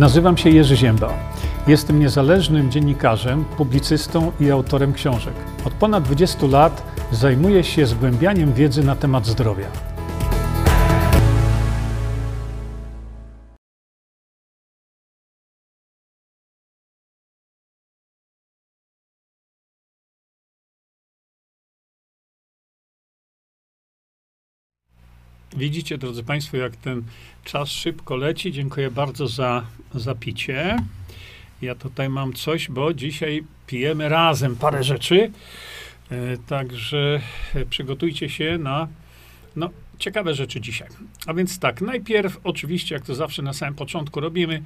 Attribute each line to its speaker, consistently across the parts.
Speaker 1: Nazywam się Jerzy Ziemba. Jestem niezależnym dziennikarzem, publicystą i autorem książek. Od ponad 20 lat zajmuję się zgłębianiem wiedzy na temat zdrowia. Widzicie, drodzy Państwo, jak ten czas szybko leci. Dziękuję bardzo za, za picie. Ja tutaj mam coś, bo dzisiaj pijemy razem parę rzeczy. E, także przygotujcie się na no, ciekawe rzeczy dzisiaj. A więc tak, najpierw oczywiście, jak to zawsze na samym początku robimy,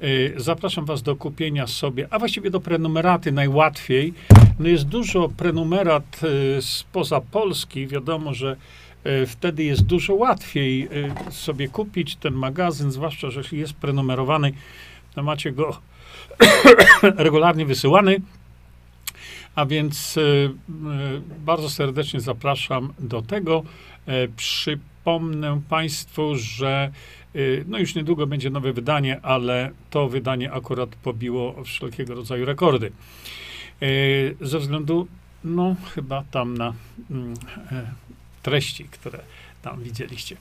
Speaker 1: e, zapraszam Was do kupienia sobie, a właściwie do prenumeraty najłatwiej. No jest dużo prenumerat e, spoza Polski. Wiadomo, że wtedy jest dużo łatwiej sobie kupić ten magazyn, zwłaszcza, że jeśli jest prenumerowany, to macie go regularnie wysyłany. A więc y, bardzo serdecznie zapraszam do tego. E, przypomnę Państwu, że no już niedługo będzie nowe wydanie, ale to wydanie akurat pobiło wszelkiego rodzaju rekordy. E, ze względu, no chyba tam na mm, e, treści, które tam widzieliście.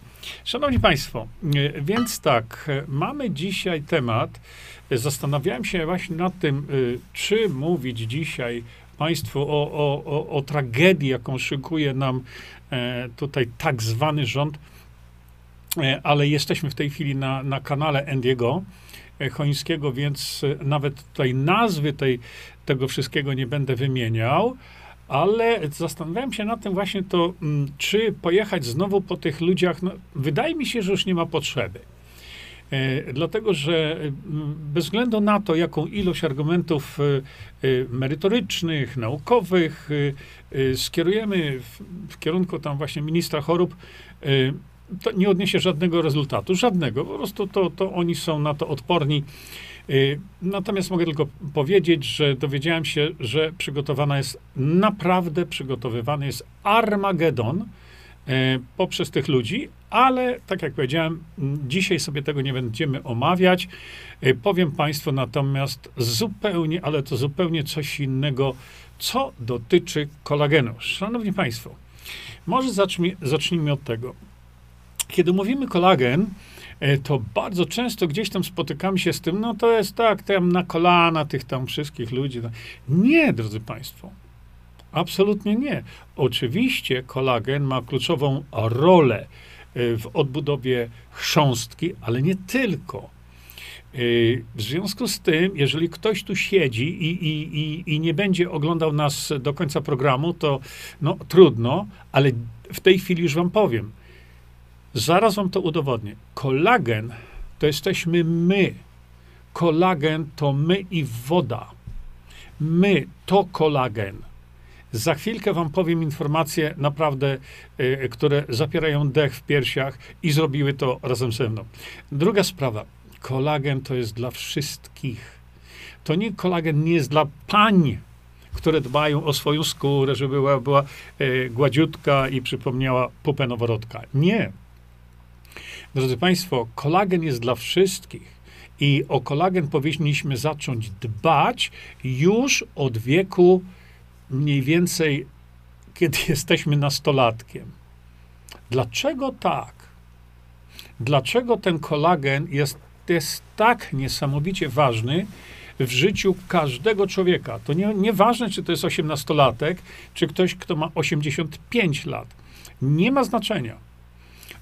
Speaker 1: Szanowni Państwo, więc tak, mamy dzisiaj temat, Zastanawiałem się właśnie nad tym, y, czy mówić dzisiaj Państwu o, o, o, o tragedii, jaką szykuje nam e, tutaj tak zwany rząd, e, ale jesteśmy w tej chwili na, na kanale Endiego e, Chońskiego, więc nawet tutaj nazwy tej, tego wszystkiego nie będę wymieniał, ale zastanawiałem się nad tym właśnie to, mm, czy pojechać znowu po tych ludziach. No, wydaje mi się, że już nie ma potrzeby. E, dlatego, że e, bez względu na to, jaką ilość argumentów e, merytorycznych, naukowych skierujemy w, w kierunku tam właśnie ministra chorób, to nie odniesie żadnego rezultatu. Żadnego. Po prostu to, to oni są na to odporni. Natomiast mogę tylko powiedzieć, że dowiedziałem się, że przygotowana jest, naprawdę przygotowywany jest Armagedon poprzez tych ludzi, ale tak jak powiedziałem, dzisiaj sobie tego nie będziemy omawiać. E, powiem Państwu natomiast zupełnie, ale to zupełnie coś innego, co dotyczy kolagenu. Szanowni Państwo, może zacznijmy, zacznijmy od tego. Kiedy mówimy kolagen, to bardzo często gdzieś tam spotykamy się z tym, no to jest tak, tam na kolana tych tam wszystkich ludzi. Nie, drodzy Państwo. Absolutnie nie. Oczywiście kolagen ma kluczową rolę w odbudowie chrząstki, ale nie tylko. Y, w związku z tym, jeżeli ktoś tu siedzi i, i, i, i, nie będzie oglądał nas do końca programu, to no, trudno, ale w tej chwili już wam powiem. Zaraz wam to udowodnię. Kolagen to jesteśmy my. Kolagen to my i woda. My to kolagen. Za chwilkę wam powiem informacje naprawdę, y, które zapierają dech w piersiach i zrobiły to razem ze mną. Druga sprawa. Kolagen to jest dla wszystkich. To nie kolagen nie jest dla pań, które dbają o swoją skórę, żeby była, była y, gładziutka i przypomniała pupę noworodka. Nie. Drodzy Państwo, kolagen jest dla wszystkich. I o kolagen powinniśmy zacząć dbać już od wieku mniej więcej, kiedy jesteśmy nastolatkiem. Dlaczego tak? Dlaczego ten kolagen jest, jest tak niesamowicie ważny w życiu każdego człowieka? To nie, nieważne, czy to jest osiemnastolatek, czy ktoś, kto ma 85 lat. Nie ma znaczenia.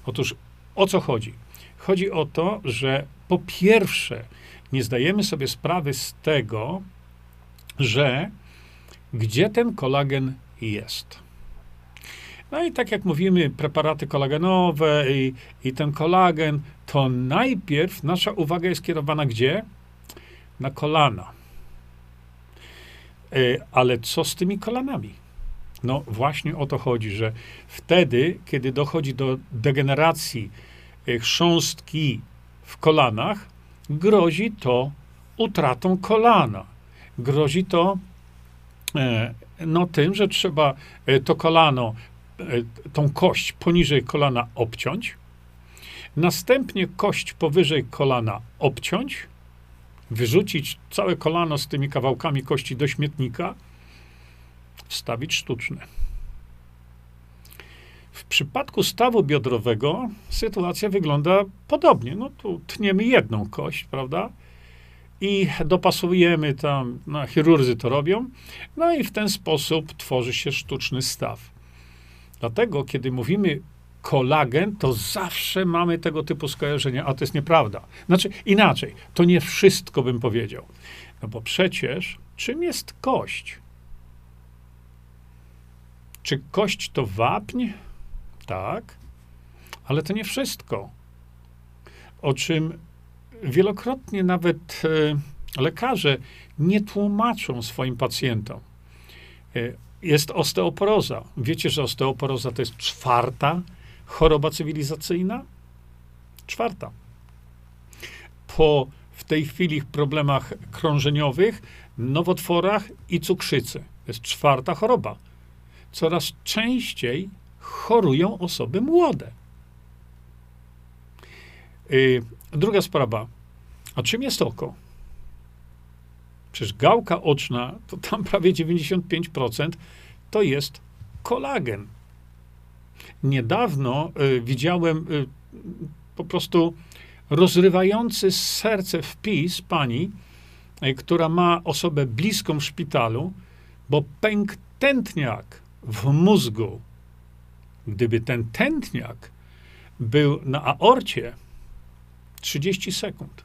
Speaker 1: Otóż o co chodzi? Chodzi o to, że po pierwsze, nie zdajemy sobie sprawy z tego, że gdzie ten kolagen jest. No i tak jak mówimy, preparaty kolagenowe i, i ten kolagen, to najpierw nasza uwaga jest kierowana gdzie? Na kolana. E, ale co z tymi kolanami? No właśnie o to chodzi, że wtedy, kiedy dochodzi do degeneracji e, chrząstki w kolanach, grozi to utratą kolana. Grozi to E, no tym, że trzeba e, to kolano, tą kość poniżej kolana obciąć, następnie kość powyżej kolana obciąć wyrzucić całe kolano z tymi kawałkami kości do śmietnika, wstawić sztuczne. W przypadku stawu biodrowego sytuacja wygląda podobnie. No tu tniemy jedną kość, prawda? I dopasujemy tam, no, chirurdzy to robią, no i w ten sposób tworzy się sztuczny staw. Dlatego, kiedy mówimy kolagen, to zawsze mamy tego typu skojarzenia, a to jest nieprawda. Znaczy, inaczej, to nie wszystko bym powiedział. No bo przecież, czym jest kość? Czy kość to wapń? Tak, ale to nie wszystko. O czym wielokrotnie nawet e, lekarze nie tłumaczą swoim pacjentom. E, jest osteoporoza. Wiecie, że osteoporoza to jest czwarta choroba cywilizacyjna? Czwarta. Po w tej chwili problemach krążeniowych, nowotworach i cukrzycy. To jest czwarta choroba. Coraz częściej chorują osoby młode. Yy, druga sprawa. A czym jest oko? Przecież gałka oczna, to tam prawie 95% to jest kolagen. Niedawno y, widziałem y, po prostu rozrywający serce wpis pani, y, która ma osobę bliską w szpitalu, bo pękł tętniak w mózgu. Gdyby ten tętniak był na aorcie, 30 sekund.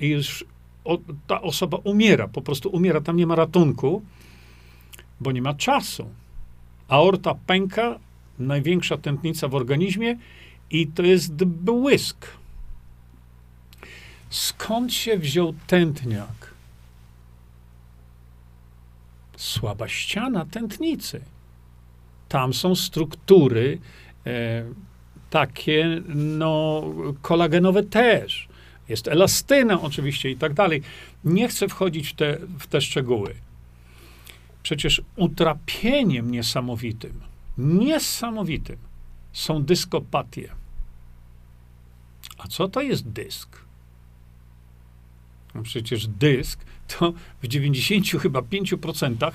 Speaker 1: I już o, ta osoba umiera, po prostu umiera, tam nie ma ratunku, bo nie ma czasu. Aorta pęka, największa tętnica w organizmie i to jest błysk. Skąd się wziął tętniak? Słaba ściana tętnicy. Tam są struktury e, takie, no, kolagenowe też. Jest elastyna oczywiście i tak dalej. Nie chcę wchodzić w te, w te szczegóły. Przecież utrapieniem niesamowitym, niesamowitym są dyskopatie. A co to jest dysk? No przecież dysk to w 90 chyba 5%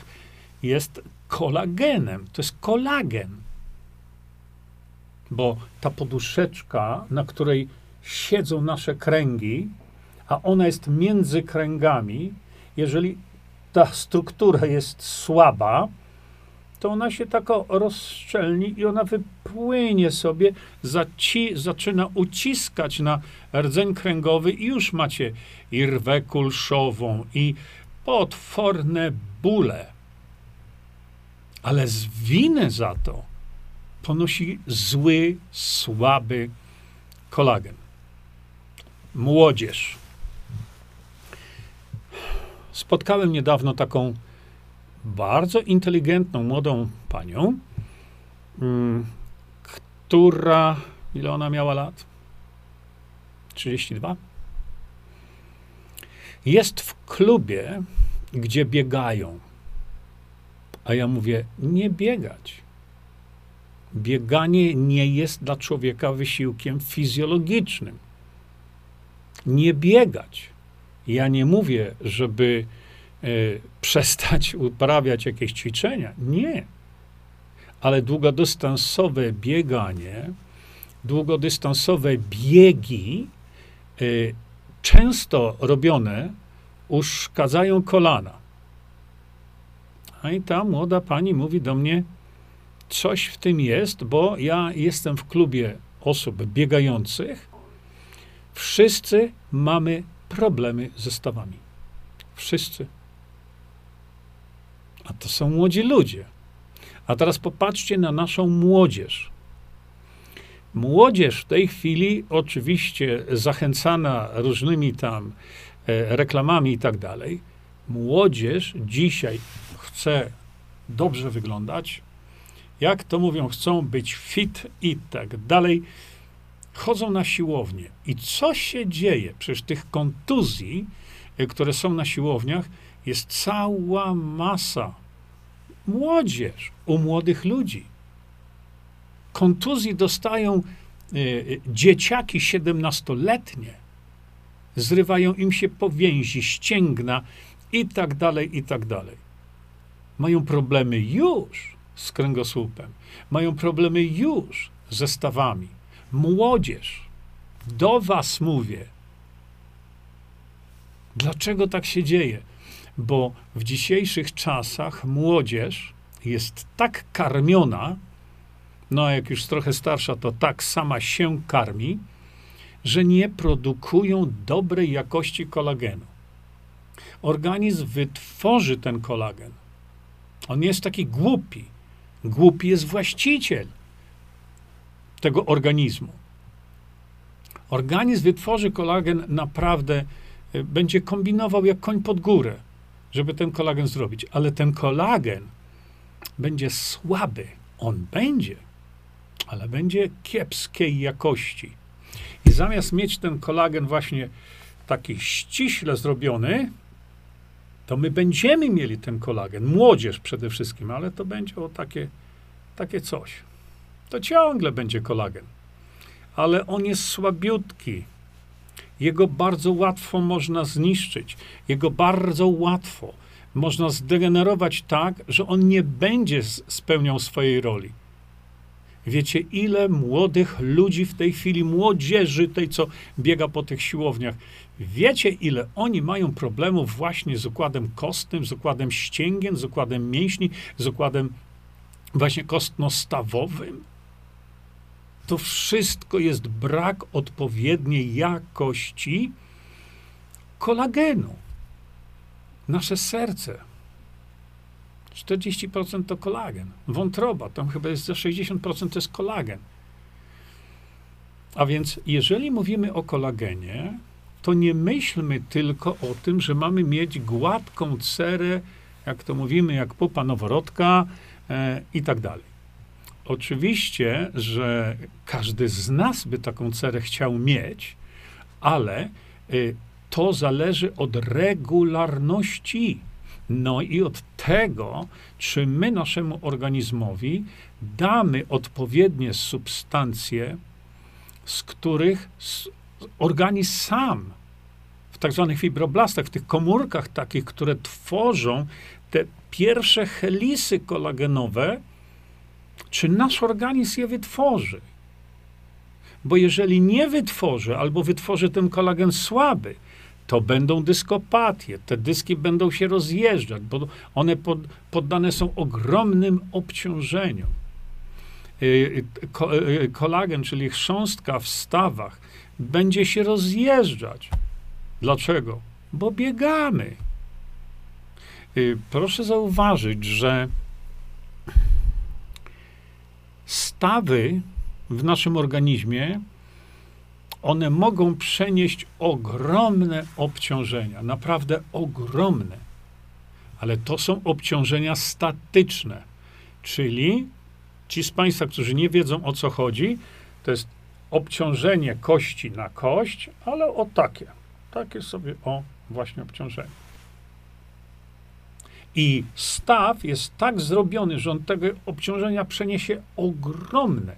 Speaker 1: jest kolagenem. To jest kolagen. Bo ta poduszeczka, na której siedzą nasze kręgi, a ona jest między kręgami, jeżeli ta struktura jest słaba, to ona się tak rozszczelni i ona wypłynie sobie, zaci, zaczyna uciskać na rdzeń kręgowy i już macie i rwę kulszową, i potworne bóle. Ale z winy za to ponosi zły, słaby kolagen. Młodzież spotkałem niedawno taką bardzo inteligentną, młodą panią, mm, która. Ile ona miała lat? 32? Jest w klubie, gdzie biegają. A ja mówię, nie biegać. Bieganie nie jest dla człowieka wysiłkiem fizjologicznym. Nie biegać. Ja nie mówię, żeby przestać uprawiać jakieś ćwiczenia. Nie. Ale długodystansowe bieganie, długodystansowe biegi, e, często robione, uszkadzają kolana. A i ta młoda pani mówi do mnie, coś w tym jest, bo ja jestem w klubie osób biegających. Wszyscy mamy problemy ze stawami. Wszyscy. A to są młodzi ludzie. A teraz popatrzcie na naszą młodzież. Młodzież w tej chwili, oczywiście zachęcana różnymi tam e, reklamami i tak dalej, młodzież dzisiaj chce dobrze wyglądać, jak to mówią, chcą być fit i tak dalej chodzą na siłownię. I co się dzieje? Przecież tych kontuzji, e, które są na siłowniach, jest cała masa. Młodzież, u młodych ludzi. Kontuzji dostają y, dzieciaki 17-letnie. zrywają im się powięzi, ścięgna i tak dalej, i tak dalej. Mają problemy już z kręgosłupem, mają problemy już ze stawami. Młodzież, do was mówię. Dlaczego tak się dzieje? Bo w dzisiejszych czasach młodzież jest tak karmiona, no a jak już trochę starsza, to tak sama się karmi, że nie produkują dobrej jakości kolagenu. Organizm wytworzy ten kolagen. On jest taki głupi. Głupi jest właściciel tego organizmu. Organizm wytworzy kolagen naprawdę, y, będzie kombinował jak koń pod górę, żeby ten kolagen zrobić, ale ten kolagen będzie słaby. On będzie, ale będzie kiepskiej jakości. I zamiast mieć ten kolagen właśnie taki ściśle zrobiony, to my będziemy mieli ten kolagen, młodzież przede wszystkim, ale to będzie o takie, takie coś. To ciągle będzie kolagen, ale on jest słabiutki. Jego bardzo łatwo można zniszczyć. Jego bardzo łatwo można zdegenerować tak, że on nie będzie spełniał swojej roli. Wiecie, ile młodych ludzi w tej chwili, młodzieży, tej, co biega po tych siłowniach, wiecie, ile oni mają problemów właśnie z układem kostnym, z układem ścięgien, z układem mięśni, z układem właśnie kostno-stawowym? To wszystko jest brak odpowiedniej jakości kolagenu. Nasze serce 40% to kolagen. Wątroba, tam chyba jest za 60% to jest kolagen. A więc, jeżeli mówimy o kolagenie, to nie myślmy tylko o tym, że mamy mieć gładką cerę, jak to mówimy, jak pupa noworodka e, i tak dalej. Oczywiście, że każdy z nas by taką cerę chciał mieć, ale y, to zależy od regularności. No i od tego, czy my naszemu organizmowi damy odpowiednie substancje, z których organizm sam w tak zwanych fibroblastach, w tych komórkach takich, które tworzą te pierwsze helisy kolagenowe, czy nasz organizm je wytworzy. Bo jeżeli nie wytworzy, albo wytworzy ten kolagen słaby, to będą dyskopatie. Te dyski będą się rozjeżdżać, bo one pod, poddane są ogromnym obciążeniom. Y, y, y, kolagen, czyli chrząstka w stawach, będzie się rozjeżdżać. Dlaczego? Bo biegamy. Proszę zauważyć, że stawy w naszym organizmie one mogą przenieść ogromne obciążenia, naprawdę ogromne. Ale to są obciążenia statyczne, czyli ci z Państwa, którzy nie wiedzą o co chodzi, to jest obciążenie kości na kość, ale o takie, takie sobie o właśnie obciążenie. I staw jest tak zrobiony, że on tego obciążenia przeniesie ogromne.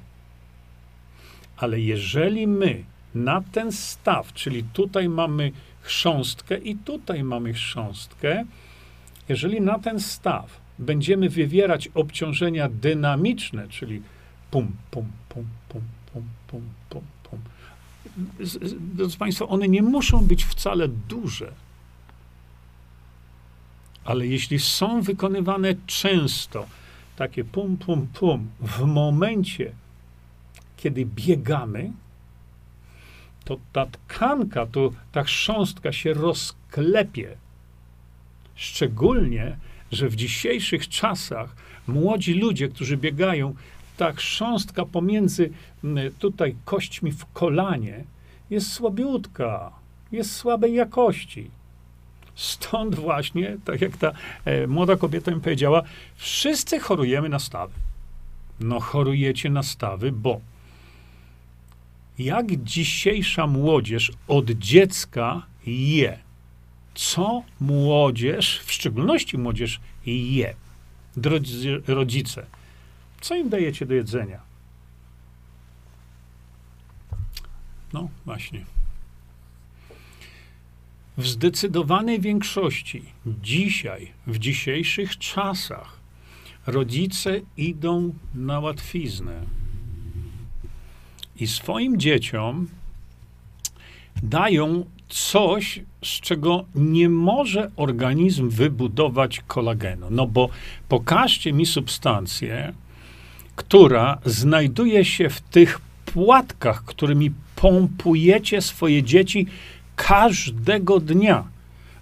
Speaker 1: Ale jeżeli my na ten staw, czyli tutaj mamy chrząstkę i tutaj mamy chrząstkę, jeżeli na ten staw będziemy wywierać obciążenia dynamiczne, czyli pum, pum, pum, pum, pum, pum, pum, pum. Drodzy Państwo, one nie muszą być wcale duże, ale jeśli są wykonywane często, takie pum, pum, pum, w momencie, kiedy biegamy, to ta tkanka, to ta chrząstka się rozklepie. Szczególnie, że w dzisiejszych czasach młodzi ludzie, którzy biegają, ta chrząstka pomiędzy tutaj kośćmi w kolanie jest słabiutka, jest słabej jakości. Stąd właśnie, tak jak ta e, młoda kobieta mi powiedziała, wszyscy chorujemy na stawy. No chorujecie na stawy, bo jak dzisiejsza młodzież od dziecka je. Co młodzież, w szczególności młodzież, je. Drodzy rodzice, co im dajecie do jedzenia? No, właśnie. W zdecydowanej większości dzisiaj, w dzisiejszych czasach, rodzice idą na łatwiznę i swoim dzieciom dają coś, z czego nie może organizm wybudować kolagenu. No bo pokażcie mi substancję, która znajduje się w tych płatkach, którymi pompujecie swoje dzieci każdego dnia.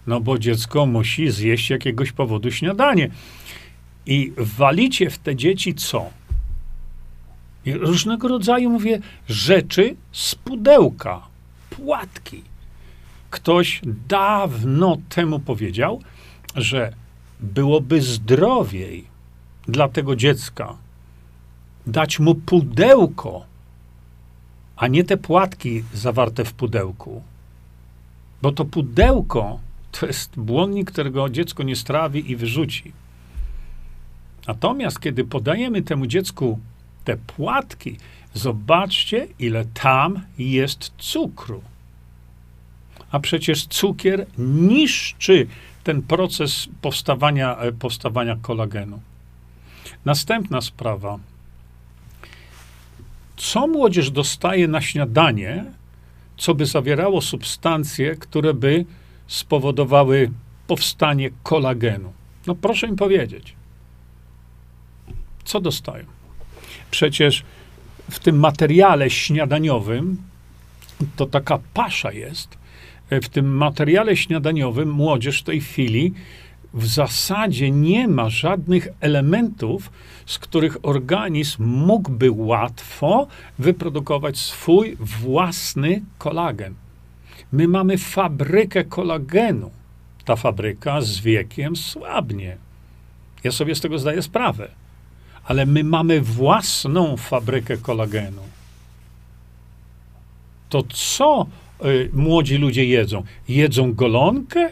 Speaker 1: No bo dziecko musi zjeść jakiegoś powodu śniadanie. I walicie w te dzieci co? Różnego rodzaju, mówię, rzeczy z pudełka, płatki. Ktoś dawno temu powiedział, że byłoby zdrowiej dla tego dziecka dać mu pudełko, a nie te płatki zawarte w pudełku. Bo to pudełko to jest błonnik, którego dziecko nie strawi i wyrzuci. Natomiast kiedy podajemy temu dziecku te płatki, zobaczcie, ile tam jest cukru. A przecież cukier niszczy ten proces powstawania, e, powstawania kolagenu. Następna sprawa. Co młodzież dostaje na śniadanie, co by zawierało substancje, które by spowodowały powstanie kolagenu? No proszę mi powiedzieć. Co dostają? Przecież w tym materiale śniadaniowym to taka pasza jest. W tym materiale śniadaniowym młodzież w tej chwili w zasadzie nie ma żadnych elementów, z których organizm mógłby łatwo wyprodukować swój własny kolagen. My mamy fabrykę kolagenu. Ta fabryka z wiekiem słabnie. Ja sobie z tego zdaję sprawę. Ale my mamy własną fabrykę kolagenu. To co y, młodzi ludzie jedzą? Jedzą golonkę?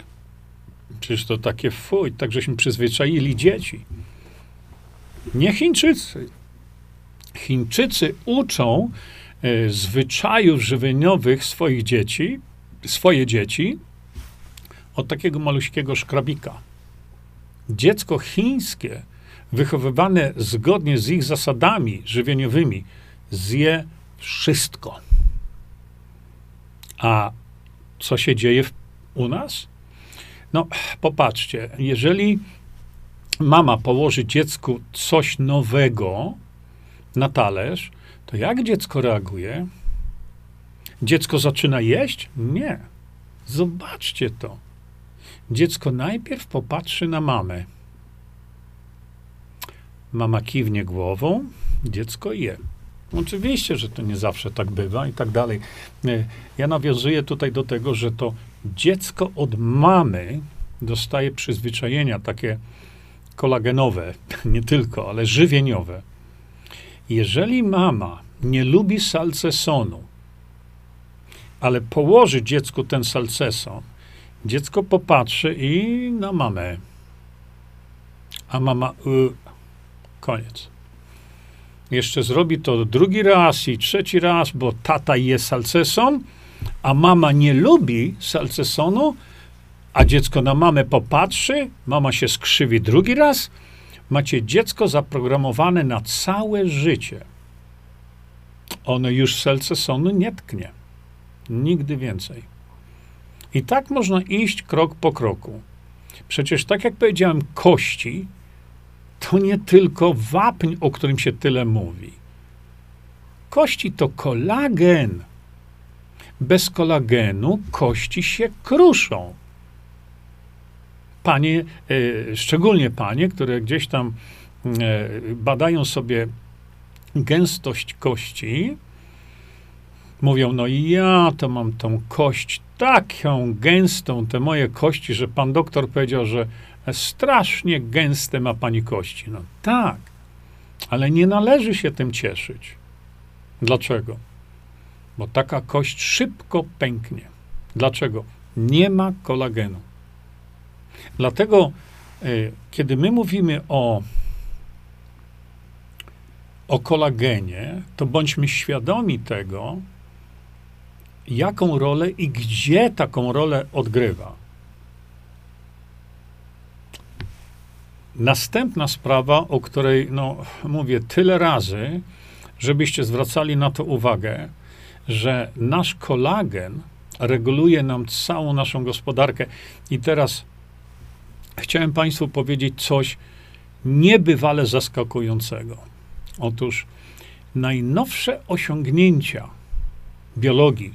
Speaker 1: Przecież to takie fuj, tak żeśmy przyzwyczaili dzieci. Nie Chińczycy. Chińczycy uczą y, zwyczajów żywieniowych swoich dzieci, swoje dzieci, od takiego maluśkiego szkrabika. Dziecko chińskie, wychowywane zgodnie z ich zasadami żywieniowymi, zje wszystko. A co się dzieje w, u nas? No, popatrzcie, jeżeli mama położy dziecku coś nowego na talerz, to jak dziecko reaguje? Dziecko zaczyna jeść? Nie. Zobaczcie to. Dziecko najpierw popatrzy na mamę. Mama kiwnie głową, dziecko je. Oczywiście, że to nie zawsze tak bywa i tak dalej. Ja nawiązuję tutaj do tego, że to dziecko od mamy dostaje przyzwyczajenia takie kolagenowe, nie tylko, ale żywieniowe. Jeżeli mama nie lubi salcesonu, ale położy dziecku ten salceson, dziecko popatrzy i na mamę. A mama, y, koniec. Jeszcze zrobi to drugi raz i trzeci raz, bo tata je salceson, a mama nie lubi salcesonu, a dziecko na mamę popatrzy, mama się skrzywi drugi raz, macie dziecko zaprogramowane na całe życie. Ono już salcesonu nie tknie. Nigdy więcej. I tak można iść krok po kroku. Przecież, tak jak powiedziałem, kości to nie tylko wapń, o którym się tyle mówi. Kości to kolagen. Bez kolagenu kości się kruszą. Panie, e, szczególnie panie, które gdzieś tam e, badają sobie gęstość kości, mówią, no i ja to mam tą kość taką gęstą, te moje kości, że pan doktor powiedział, że strasznie gęste ma pani kości. No tak, ale nie należy się tym cieszyć. Dlaczego? Bo taka kość szybko pęknie. Dlaczego? Nie ma kolagenu. Dlatego, y, kiedy my mówimy o, o kolagenie, to bądźmy świadomi tego, jaką rolę i gdzie taką rolę odgrywa. Następna sprawa, o której no, mówię tyle razy, żebyście zwracali na to uwagę, że nasz kolagen reguluje nam całą naszą gospodarkę. I teraz chciałem Państwu powiedzieć coś niebywale zaskakującego. Otóż najnowsze osiągnięcia biologii,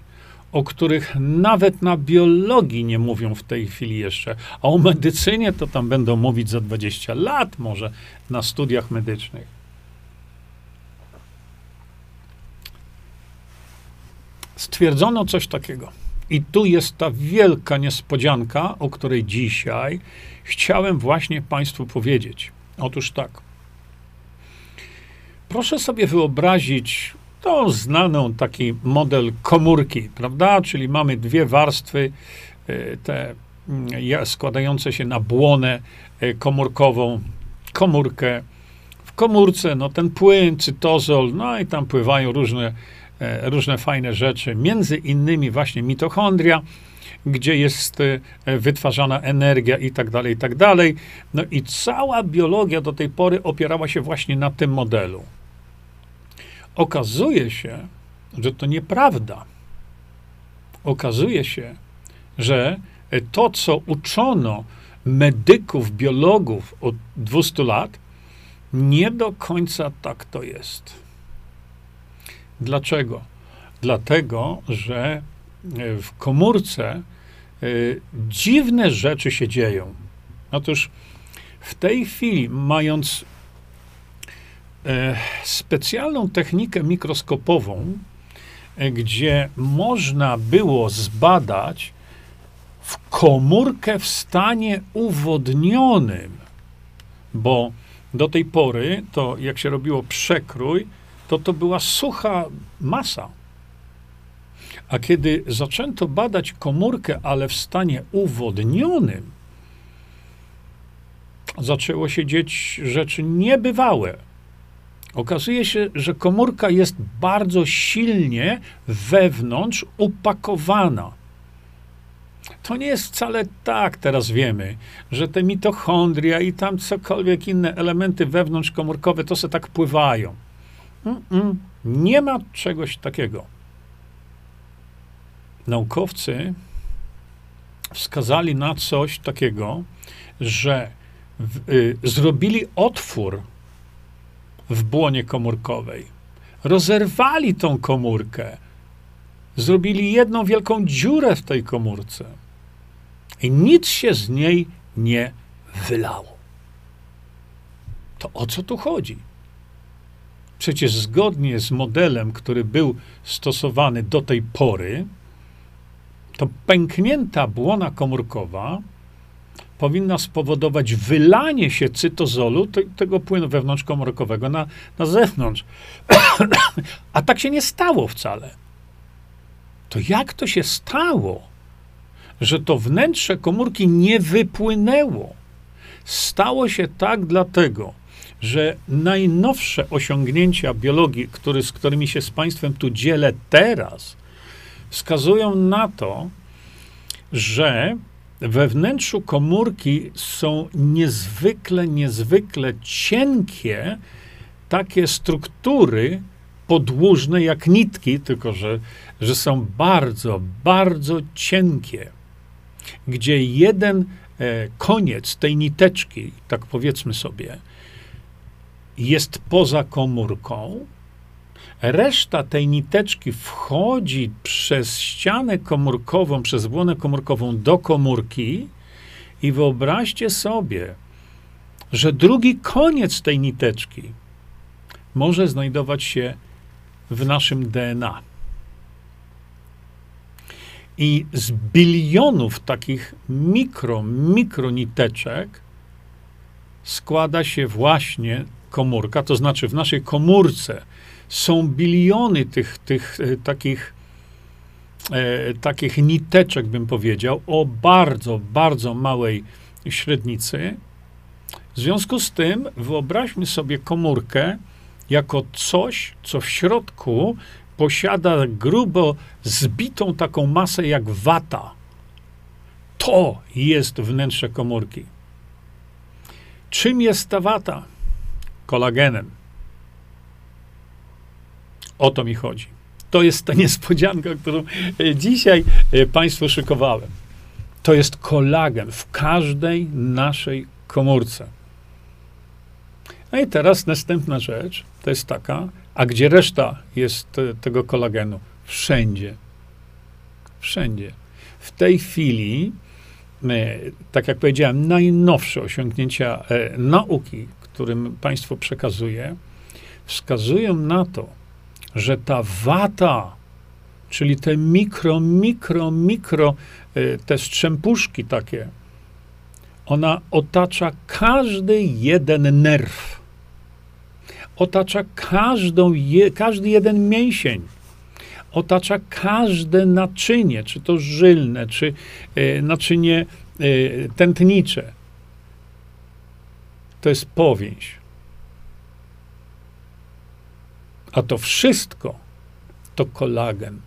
Speaker 1: o których nawet na biologii nie mówią w tej chwili jeszcze, a o medycynie to tam będą mówić za 20 lat może na studiach medycznych. Stwierdzono coś takiego. I tu jest ta wielka niespodzianka, o której dzisiaj chciałem właśnie Państwu powiedzieć. Otóż tak. Proszę sobie wyobrazić tą znaną taki model komórki, prawda? Czyli mamy dwie warstwy, e, te mm, składające się na błonę e, komórkową, komórkę. W komórce, no ten płyn, cytozol, no i tam pływają różne, różne fajne rzeczy, między innymi właśnie mitochondria, gdzie jest wytwarzana energia i tak dalej, i tak dalej. No i cała biologia do tej pory opierała się właśnie na tym modelu. Okazuje się, że to nieprawda. Okazuje się, że to, co uczono medyków, biologów od 200 lat, nie do końca tak to jest. Dlaczego? Dlatego, że w komórce y, dziwne rzeczy się dzieją. Otóż w tej chwili, mając E, specjalną technikę mikroskopową, e, gdzie można było zbadać w komórkę w stanie uwodnionym, bo do tej pory, to jak się robiło przekrój, to to była sucha masa. A kiedy zaczęto badać komórkę, ale w stanie uwodnionym, zaczęło się dzieć rzeczy niebywałe. Okazuje się, że komórka jest bardzo silnie wewnątrz upakowana. To nie jest wcale tak, teraz wiemy, że te mitochondria i tam cokolwiek inne elementy wewnątrzkomórkowe to se tak pływają. Mm-mm, nie ma czegoś takiego. Naukowcy wskazali na coś takiego, że w, y, zrobili otwór w błonie komórkowej. Rozerwali tą komórkę. Zrobili jedną wielką dziurę w tej komórce. I nic się z niej nie wylało. To o co tu chodzi? Przecież zgodnie z modelem, który był stosowany do tej pory, to pęknięta błona komórkowa powinna spowodować wylanie się cytozolu, te, tego płynu wewnątrzkomórkowego na, na zewnątrz. A tak się nie stało wcale. To jak to się stało, że to wnętrze komórki nie wypłynęło? Stało się tak dlatego, że najnowsze osiągnięcia biologii, który, z którymi się z Państwem tu dzielę teraz, wskazują na to, że we wnętrzu komórki są niezwykle, niezwykle cienkie takie struktury podłużne jak nitki, tylko że, że są bardzo, bardzo cienkie, gdzie jeden e, koniec tej niteczki, tak powiedzmy sobie, jest poza komórką, Reszta tej niteczki wchodzi przez ścianę komórkową, przez błonę komórkową do komórki i wyobraźcie sobie, że drugi koniec tej niteczki może znajdować się w naszym DNA. I z bilionów takich mikro, mikroniteczek składa się właśnie komórka, to znaczy w naszej komórce są biliony tych, tych e, takich, e, takich niteczek, bym powiedział, o bardzo, bardzo małej średnicy. W związku z tym wyobraźmy sobie komórkę jako coś, co w środku posiada grubo zbitą taką masę jak wata. To jest wnętrze komórki. Czym jest ta wata? Kolagenem. O to mi chodzi. To jest ta niespodzianka, którą e, dzisiaj e, Państwu szykowałem. To jest kolagen w każdej naszej komórce. No i teraz następna rzecz to jest taka, a gdzie reszta jest te, tego kolagenu? Wszędzie. Wszędzie. W tej chwili, e, tak jak powiedziałem, najnowsze osiągnięcia e, nauki, którym Państwu przekazuję, wskazują na to, że ta wata, czyli te mikro, mikro, mikro, e, te strzępuszki takie, ona otacza każdy jeden nerw. Otacza każdą, je, każdy jeden mięsień. Otacza każde naczynie, czy to żylne, czy e, naczynie e, tętnicze. To jest powięź. A to wszystko to kolagen.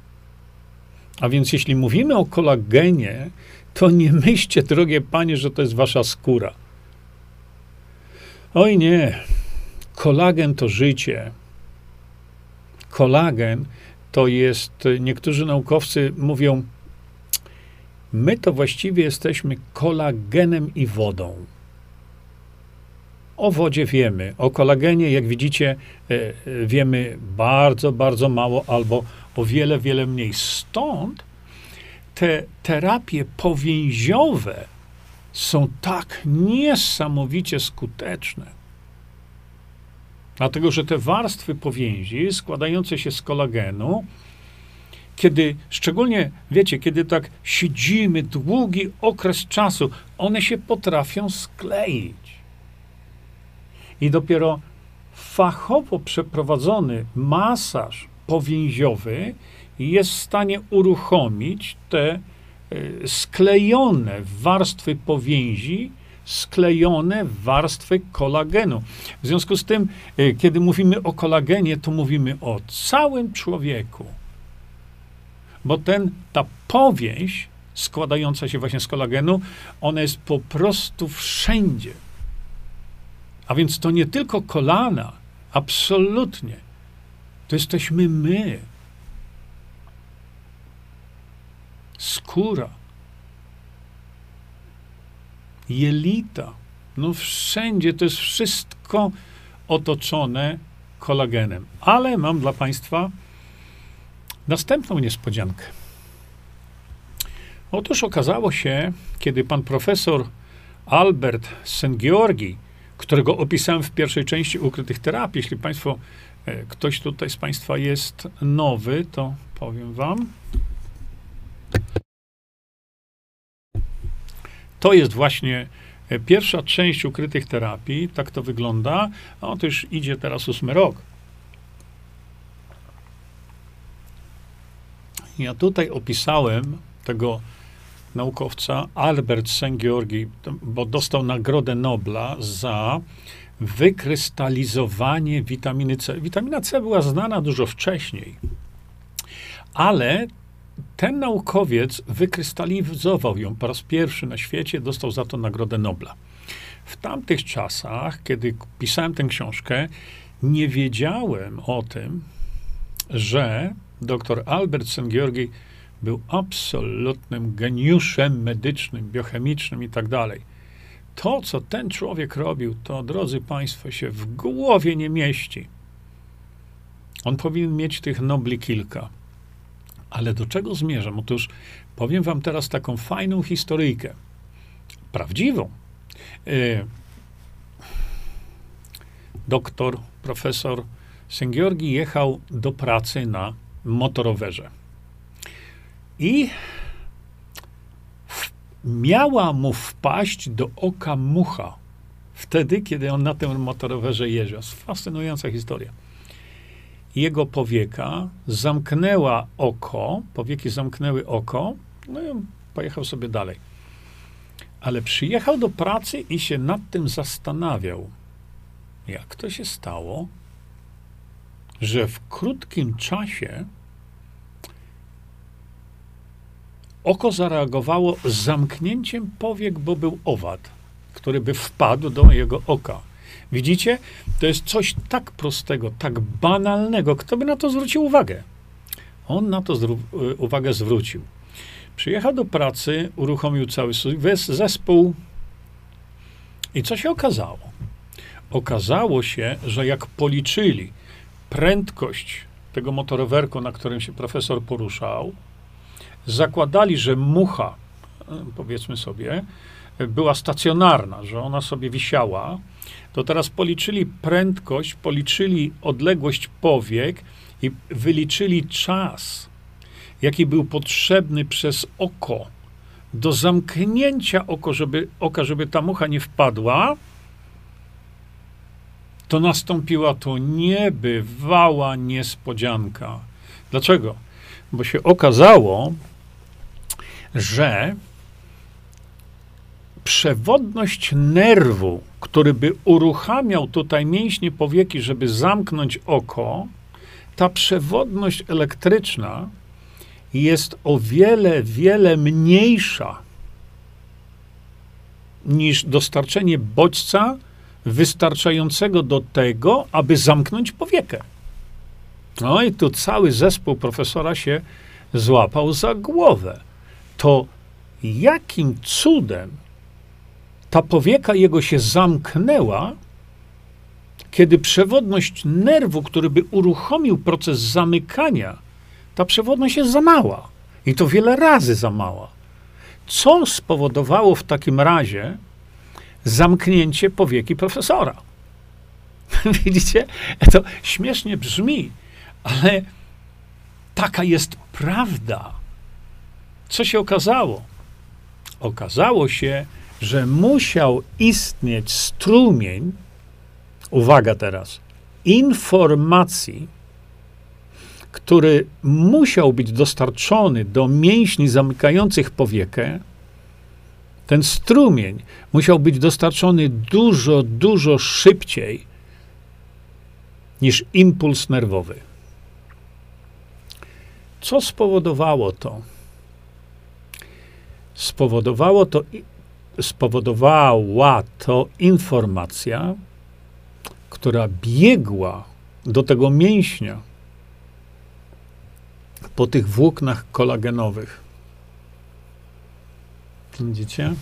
Speaker 1: A więc jeśli mówimy o kolagenie, to nie myślcie, drogie panie, że to jest wasza skóra. Oj nie. Kolagen to życie. Kolagen to jest, niektórzy naukowcy mówią, my to właściwie jesteśmy kolagenem i wodą. O wodzie wiemy, o kolagenie, jak widzicie, e, e, wiemy bardzo, bardzo mało albo o wiele, wiele mniej. Stąd te terapie powięziowe są tak niesamowicie skuteczne. Dlatego, że te warstwy powięzi składające się z kolagenu, kiedy, szczególnie, wiecie, kiedy tak siedzimy długi okres czasu, one się potrafią skleić. I dopiero fachowo przeprowadzony masaż powięziowy jest w stanie uruchomić te e, sklejone warstwy powięzi, sklejone warstwy kolagenu. W związku z tym, e, kiedy mówimy o kolagenie, to mówimy o całym człowieku. Bo ten, ta powięź składająca się właśnie z kolagenu, ona jest po prostu wszędzie. A więc to nie tylko kolana, absolutnie. To jesteśmy my. skóra, jelita. No wszędzie to jest wszystko otoczone kolagenem. Ale mam dla Państwa następną niespodziankę. Otóż okazało się, kiedy pan profesor Albert Sengiorgi, którego opisałem w pierwszej części ukrytych terapii, jeśli Państwo, e, ktoś tutaj z Państwa jest nowy, to powiem Wam. To jest właśnie e, pierwsza część ukrytych terapii, tak to wygląda. A to już idzie teraz ósmy rok. Ja tutaj opisałem tego naukowca Albert Szent-Georgi, bo dostał Nagrodę Nobla za wykrystalizowanie witaminy C. Witamina C była znana dużo wcześniej, ale ten naukowiec wykrystalizował ją po raz pierwszy na świecie, dostał za to Nagrodę Nobla. W tamtych czasach, kiedy pisałem tę książkę, nie wiedziałem o tym, że dr Albert Szent-Georgi był absolutnym geniuszem medycznym, biochemicznym i tak dalej. To, co ten człowiek robił, to, drodzy Państwo, się w głowie nie mieści. On powinien mieć tych nobli kilka. Ale do czego zmierzam? Otóż powiem wam teraz taką fajną historyjkę. Prawdziwą. E, doktor, profesor Sęgiorgi jechał do pracy na motorowerze. I miała mu wpaść do oka mucha wtedy, kiedy on na tym motorowerze jeździł. Fascynująca historia jego powieka zamknęła oko, powieki zamknęły oko, no i on pojechał sobie dalej. Ale przyjechał do pracy i się nad tym zastanawiał, jak to się stało, że w krótkim czasie oko zareagowało zamknięciem powiek, bo był owad, który by wpadł do jego oka. Widzicie? To jest coś tak prostego, tak banalnego. Kto by na to zwrócił uwagę? On na to zru- uwagę zwrócił. Przyjechał do pracy, uruchomił cały zespół. I co się okazało? Okazało się, że jak policzyli prędkość tego motorowerku, na którym się profesor poruszał, zakładali, że mucha, powiedzmy sobie, była stacjonarna, że ona sobie wisiała, to teraz policzyli prędkość, policzyli odległość powiek i wyliczyli czas, jaki był potrzebny przez oko do zamknięcia oko, żeby, oka, żeby ta mucha nie wpadła, to nastąpiła to niebywała niespodzianka. Dlaczego? Bo się okazało, że przewodność nerwu, który by uruchamiał tutaj mięśnie powieki, żeby zamknąć oko, ta przewodność elektryczna jest o wiele, wiele mniejsza niż dostarczenie bodźca wystarczającego do tego, aby zamknąć powiekę. No i tu cały zespół profesora się złapał za głowę. To jakim cudem ta powieka jego się zamknęła, kiedy przewodność nerwu, który by uruchomił proces zamykania, ta przewodność jest za mała. I to wiele razy za mała. Co spowodowało w takim razie zamknięcie powieki profesora? Widzicie? To śmiesznie brzmi, ale taka jest prawda. Co się okazało? Okazało się, że musiał istnieć strumień, uwaga teraz, informacji, który musiał być dostarczony do mięśni zamykających powiekę, ten strumień musiał być dostarczony dużo, dużo szybciej niż impuls nerwowy. Co spowodowało to? Spowodowało to, spowodowała to informacja, która biegła do tego mięśnia po tych włóknach kolagenowych. Widzicie?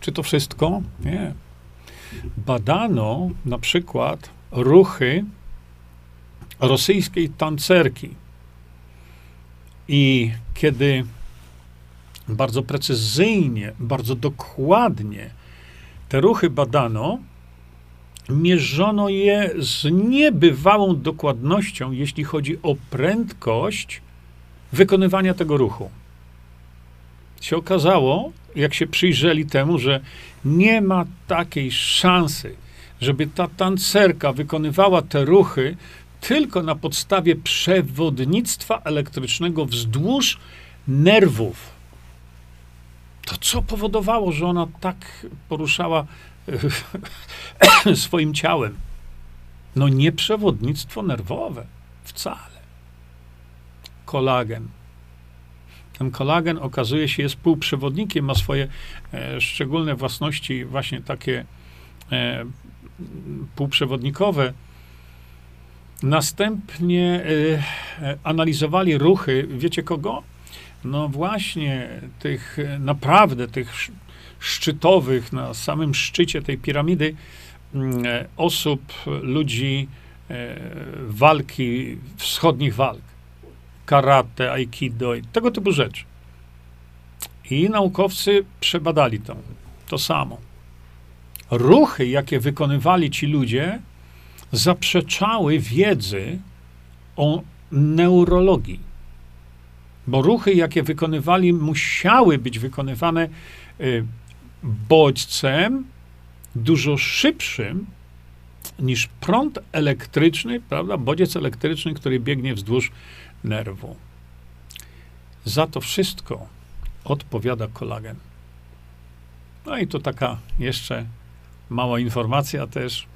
Speaker 1: Czy to wszystko? Nie. Badano na przykład ruchy rosyjskiej tancerki. I kiedy bardzo precyzyjnie, bardzo dokładnie te ruchy badano, mierzono je z niebywałą dokładnością, jeśli chodzi o prędkość wykonywania tego ruchu. Się okazało, jak się przyjrzeli temu, że nie ma takiej szansy, żeby ta tancerka wykonywała te ruchy tylko na podstawie przewodnictwa elektrycznego wzdłuż nerwów. To co powodowało, że ona tak poruszała swoim ciałem? No nie przewodnictwo nerwowe, wcale. Kolagen. Ten kolagen okazuje się jest półprzewodnikiem, ma swoje e, szczególne własności, właśnie takie e, półprzewodnikowe. Następnie e, e analizowali ruchy, wiecie kogo? No właśnie, tych e, naprawdę, tych szczytowych, na samym szczycie tej piramidy mm, e, osób, ludzi walki, wschodnich walk karate, aikido i tego typu rzeczy. I naukowcy przebadali to, to samo. Ruchy, jakie wykonywali ci ludzie, zaprzeczały wiedzy o neurologii. Bo ruchy, jakie wykonywali, musiały być wykonywane y, bodźcem dużo szybszym niż prąd elektryczny, prawda? Bodziec elektryczny, który biegnie wzdłuż nerwu. Za to wszystko odpowiada kolagen. No i tu taka jeszcze mała informacja też.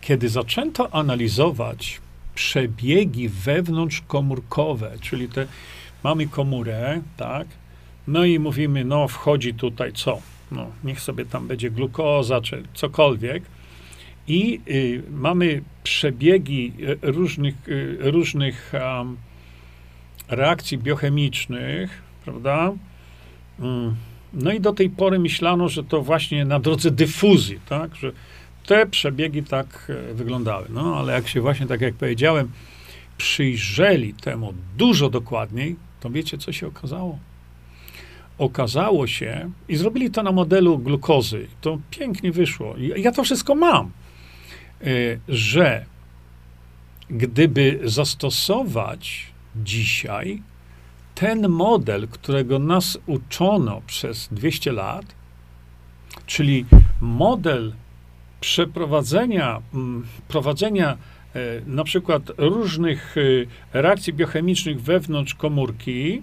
Speaker 1: Kiedy zaczęto analizować przebiegi wewnątrzkomórkowe, czyli te mamy komórę, tak, no i mówimy, no wchodzi tutaj co? No, niech sobie tam będzie glukoza, czy cokolwiek. I y, mamy przebiegi y, różnych, y, różnych um, reakcji biochemicznych, prawda? Mm. No i do tej pory myślano, że to właśnie na drodze dyfuzji, tak? Że te przebiegi tak e, wyglądały. No ale jak się właśnie, tak jak powiedziałem, przyjrzeli temu dużo dokładniej, to wiecie, co się okazało? Okazało się, i zrobili to na modelu glukozy, to pięknie wyszło. Ja to wszystko mam, e, że gdyby zastosować dzisiaj ten model, którego nas uczono przez 200 lat, czyli model przeprowadzenia, mm, prowadzenia e, na przykład różnych e, reakcji biochemicznych wewnątrz komórki,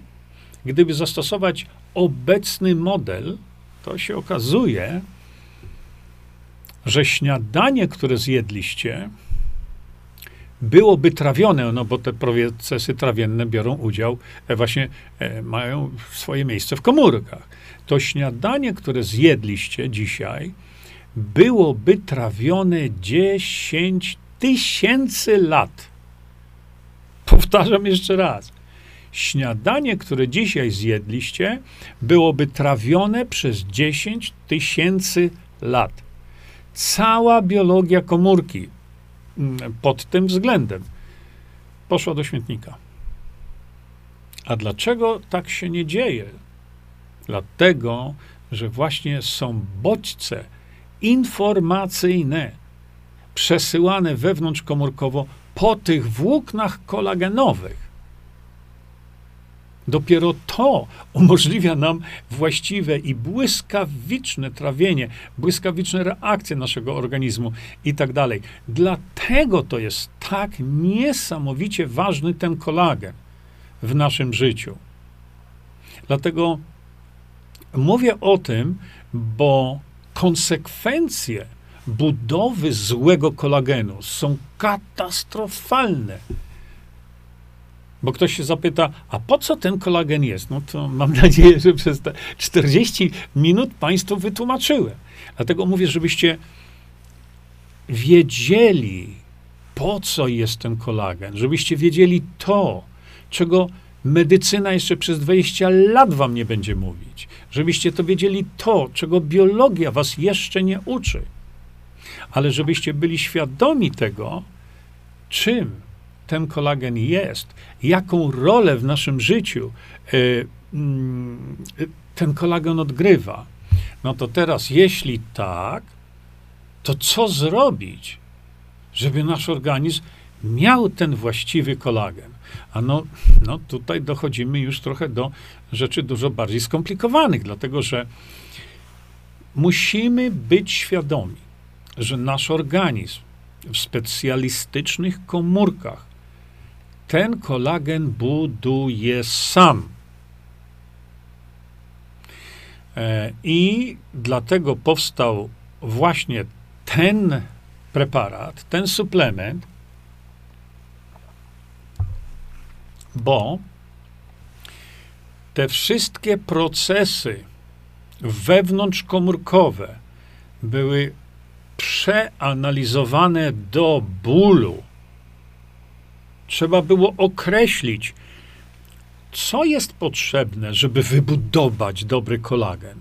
Speaker 1: gdyby zastosować obecny model, to się okazuje, że śniadanie, które zjedliście, byłoby trawione, no bo te procesy trawienne biorą udział, e, właśnie mają swoje miejsce w komórkach. To śniadanie, które zjedliście dzisiaj, byłoby trawione 10 tysięcy lat. Powtarzam jeszcze raz. Śniadanie, które dzisiaj zjedliście, byłoby trawione przez 10 tysięcy lat. Cała biologia komórki mm, pod tym względem poszła do śmietnika. A dlaczego tak się nie dzieje? Dlatego, że właśnie są bodźce, informacyjne przesyłane wewnątrzkomórkowo po tych włóknach kolagenowych. Dopiero to umożliwia nam właściwe i błyskawiczne trawienie, błyskawiczne reakcje naszego organizmu i tak dalej. Dlatego to jest tak niesamowicie ważny ten kolagen w naszym życiu. Dlatego mówię o tym, bo konsekwencje budowy złego kolagenu są katastrofalne. Bo ktoś się zapyta, a po co ten kolagen jest? No to mam nadzieję, że przez te 40 minut Państwu wytłumaczyłem. Dlatego mówię, żebyście wiedzieli, po co jest ten kolagen, żebyście wiedzieli to, czego medycyna jeszcze przez 20 lat wam nie będzie mówić. Żebyście to wiedzieli to, czego biologia was jeszcze nie uczy. Ale żebyście byli świadomi tego, czym ten kolagen jest, jaką rolę w naszym życiu y, y, ten kolagen odgrywa. No to teraz, jeśli tak, to co zrobić, żeby nasz organizm miał ten właściwy kolagen? A no, no tutaj dochodzimy już trochę do rzeczy dużo bardziej skomplikowanych, dlatego że musimy być świadomi, że nasz organizm w specjalistycznych komórkach ten kolagen buduje sam. E, I dlatego powstał właśnie ten preparat, ten suplement, bo te wszystkie procesy wewnątrzkomórkowe były przeanalizowane do bólu. Trzeba było określić, co jest potrzebne, żeby wybudować dobry kolagen.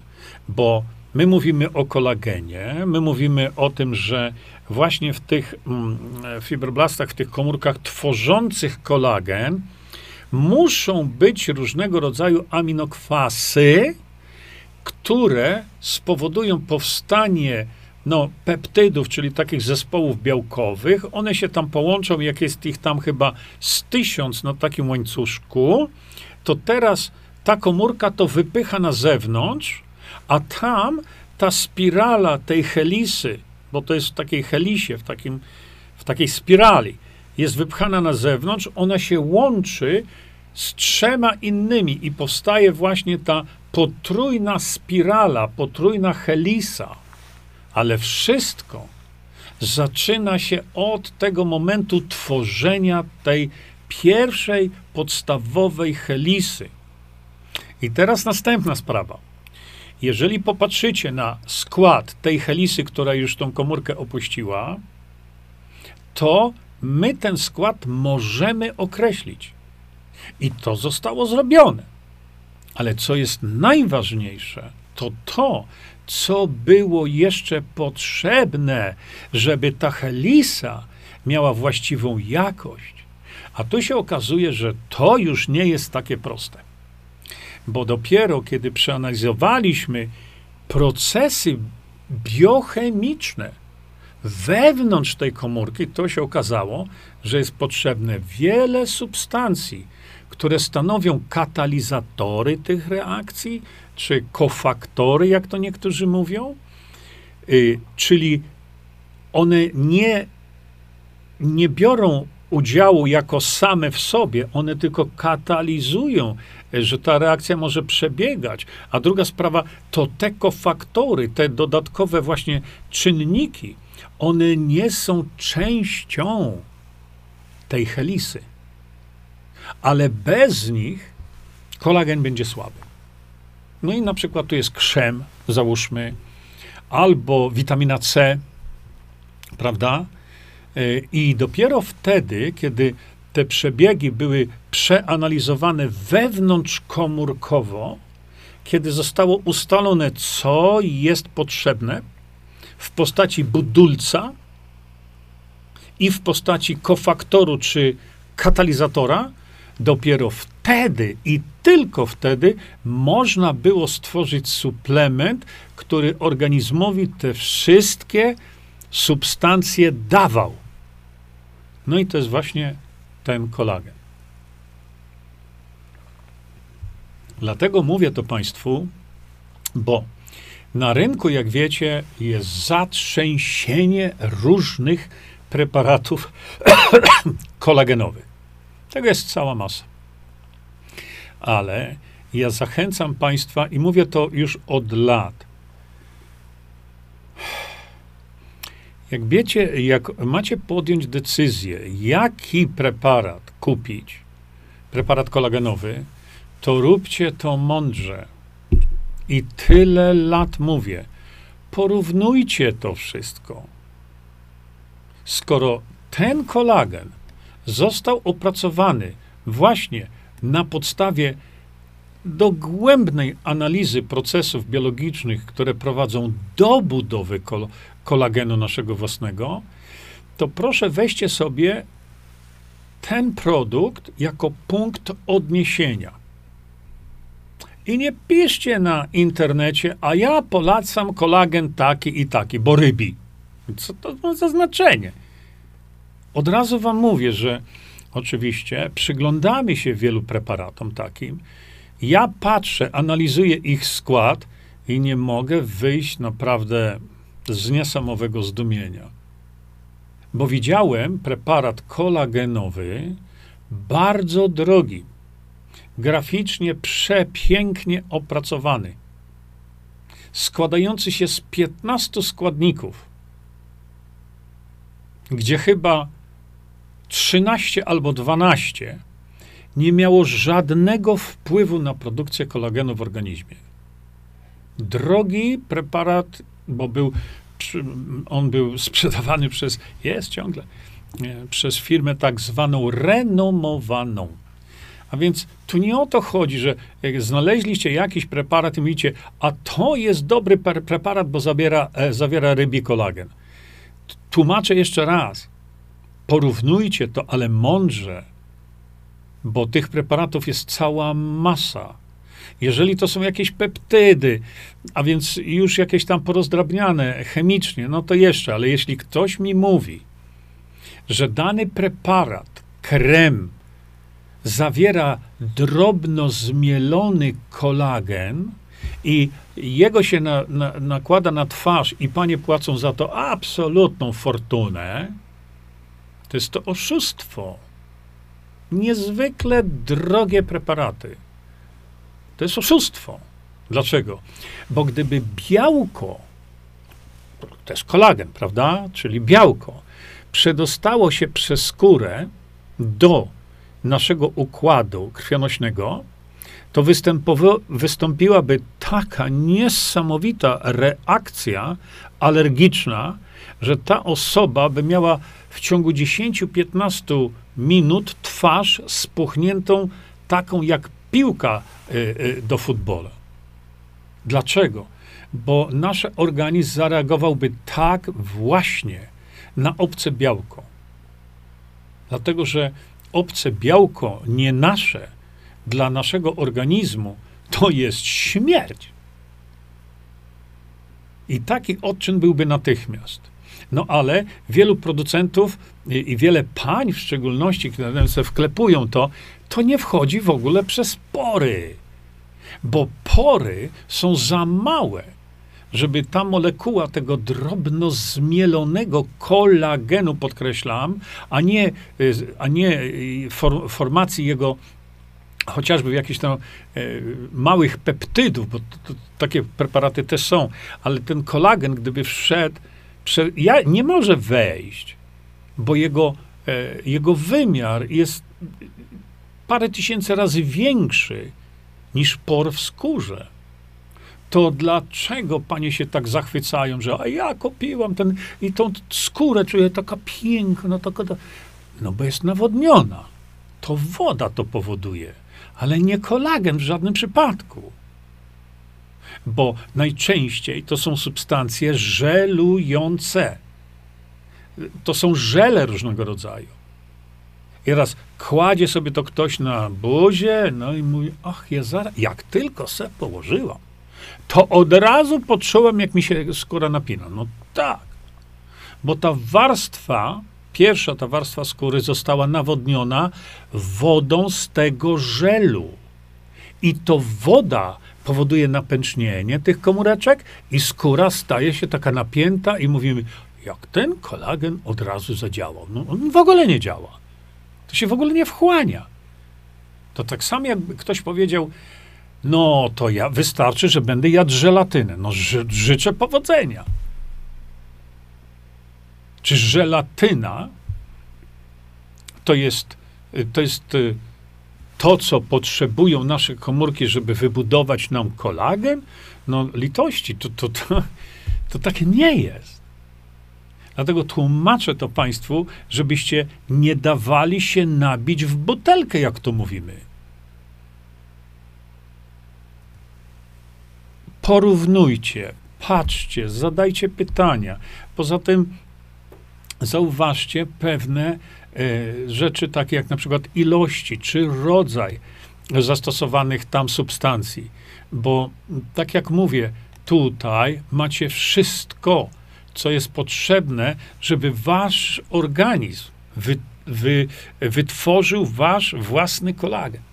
Speaker 1: Bo my mówimy o kolagenie, my mówimy o tym, że właśnie w tych mm, fibroblastach, w tych komórkach tworzących kolagen, muszą być różnego rodzaju aminokwasy, które spowodują powstanie no, peptydów, czyli takich zespołów białkowych. One się tam połączą, jak jest ich tam chyba z tysiąc na takim łańcuszku, to teraz ta komórka to wypycha na zewnątrz, a tam ta spirala tej helisy, bo to jest w takiej helisie, w, takim, w takiej spirali, jest wypchana na zewnątrz, ona się łączy z trzema innymi i powstaje właśnie ta potrójna spirala, potrójna helisa. Ale wszystko zaczyna się od tego momentu tworzenia tej pierwszej podstawowej helisy. I teraz następna sprawa. Jeżeli popatrzycie na skład tej helisy, która już tą komórkę opuściła, to my ten skład możemy określić. I to zostało zrobione. Ale co jest najważniejsze, to to, co było jeszcze potrzebne, żeby ta helisa miała właściwą jakość. A tu się okazuje, że to już nie jest takie proste. Bo dopiero kiedy przeanalizowaliśmy procesy biochemiczne wewnątrz tej komórki, to się okazało, że jest potrzebne wiele substancji, które stanowią katalizatory tych reakcji, czy kofaktory, jak to niektórzy mówią, y, czyli one nie, nie biorą udziału jako same w sobie, one tylko katalizują, że ta reakcja może przebiegać. A druga sprawa to te kofaktory, te dodatkowe właśnie czynniki, one nie są częścią tej helisy. Ale bez nich kolagen będzie słaby. No i na przykład tu jest krzem, załóżmy, albo witamina C, prawda? E, I dopiero wtedy, kiedy te przebiegi były przeanalizowane wewnątrzkomórkowo, kiedy zostało ustalone, co jest potrzebne w postaci budulca i w postaci kofaktoru czy katalizatora, dopiero wtedy i tylko wtedy można było stworzyć suplement, który organizmowi te wszystkie substancje dawał. No i to jest właśnie ten kolagen. Dlatego mówię to Państwu, bo na rynku, jak wiecie, jest zatrzęsienie różnych preparatów kolagenowych. Tego jest cała masa. Ale ja zachęcam Państwa i mówię to już od lat. Jak wiecie, jak macie podjąć decyzję, jaki preparat kupić, preparat kolagenowy, to róbcie to mądrze. I tyle lat mówię. Porównujcie to wszystko. Skoro ten kolagen został opracowany właśnie na podstawie dogłębnej analizy procesów biologicznych, które prowadzą do budowy kol kolagenu naszego własnego, to proszę weźcie sobie ten produkt jako punkt odniesienia. I nie piszcie na internecie, a ja polecam kolagen taki i taki, bo rybi. Co to ma za znaczenie? Od razu wam mówię, że oczywiście przyglądamy się wielu preparatom takim. Ja patrzę, analizuję ich skład i nie mogę wyjść naprawdę z niesamowego zdumienia. Bo widziałem preparat kolagenowy, bardzo drogi, graficznie przepięknie opracowany, składający się z 15 składników, gdzie chyba 13 albo 12 nie miało żadnego wpływu na produkcję kolagenu w organizmie. Drogi preparat, bo był, on był sprzedawany przez, jest ciągle, przez firmę tak zwaną renomowaną. A więc tu nie o to chodzi, że jak znaleźliście jakiś preparat i mówicie, a to jest dobry preparat, bo zawiera, e, zawiera rybi kolagen. Tłumaczę jeszcze raz. Porównujcie to, ale mądrze, bo tych preparatów jest cała masa. Jeżeli to są jakieś peptydy, a więc już jakieś tam porozdrabniane chemicznie, no to jeszcze, ale jeśli ktoś mi mówi, że dany preparat, krem, zawiera drobno zmielony kolagen i jego się na, na, nakłada na twarz i panie płacą za to absolutną fortunę, to jest to oszustwo. Niezwykle drogie preparaty. To jest oszustwo. Dlaczego? Bo gdyby białko, to jest kolagen, prawda? Czyli białko, przedostało się przez skórę do naszego układu krwionośnego, to wystąpiłaby taka niesamowita reakcja alergiczna, że ta osoba by miała w ciągu 10-15 minut twarz spuchniętą taką jak piłka y, y, do futbola. Dlaczego? Bo nasz organizm zareagowałby tak właśnie na obce białko. Dlatego, że obce białko, nie nasze, dla naszego organizmu, to jest śmierć. I taki odczyn byłby natychmiast. No ale wielu producentów i, wiele pań w szczególności, które sobie wklepują to, to nie wchodzi w ogóle przez pory. Bo pory są za małe, żeby ta molekuła tego drobno zmielonego kolagenu, podkreślam, a nie, a nie for, formacji jego chociażby jakichś tam e, małych peptydów, bo to, to, takie preparaty też są, ale ten kolagen, gdyby wszedł, prze, ja, nie może wejść, bo jego, e, jego wymiar jest parę tysięcy razy większy niż por w skórze. To dlaczego panie się tak zachwycają, że a ja kupiłam ten i tą skórę czuję taka piękna, taka, no bo jest nawodniona. To woda to powoduje ale nie kolagen w żadnym przypadku. Bo najczęściej to są substancje żelujące. To są żele różnego rodzaju. I raz kładzie sobie to ktoś na buzie, no i mówi, ach, ja zaraz, jak tylko se położyłam, to od razu poczułem, jak mi się skóra napina. No tak, bo ta warstwa pierwsza ta warstwa skóry została nawodniona wodą z tego żelu. I to woda powoduje napęcznienie tych komóreczek i skóra staje się taka napięta i mówimy, jak ten kolagen od razu zadziałał. No, on w ogóle nie działa. To się w ogóle nie wchłania. To tak samo jakby ktoś powiedział, no to ja wystarczy, że będę jadł żelatynę. No ży, życzę powodzenia. Czy żelatyna to jest, to jest y, to, co potrzebują nasze komórki, żeby wybudować nam kolagen? No, litości, to, to, to, to nie jest. Dlatego tłumaczę to Państwu, żebyście nie dawali się nabić w butelkę, jak to mówimy. Porównujcie, patrzcie, zadajcie pytania. Poza tym zauważcie pewne e, rzeczy, takie jak na przykład ilości czy rodzaj zastosowanych tam substancji. Bo tak jak mówię, tutaj macie wszystko, co jest potrzebne, żeby wasz organizm wy, wy, wytworzył wasz własny kolagen.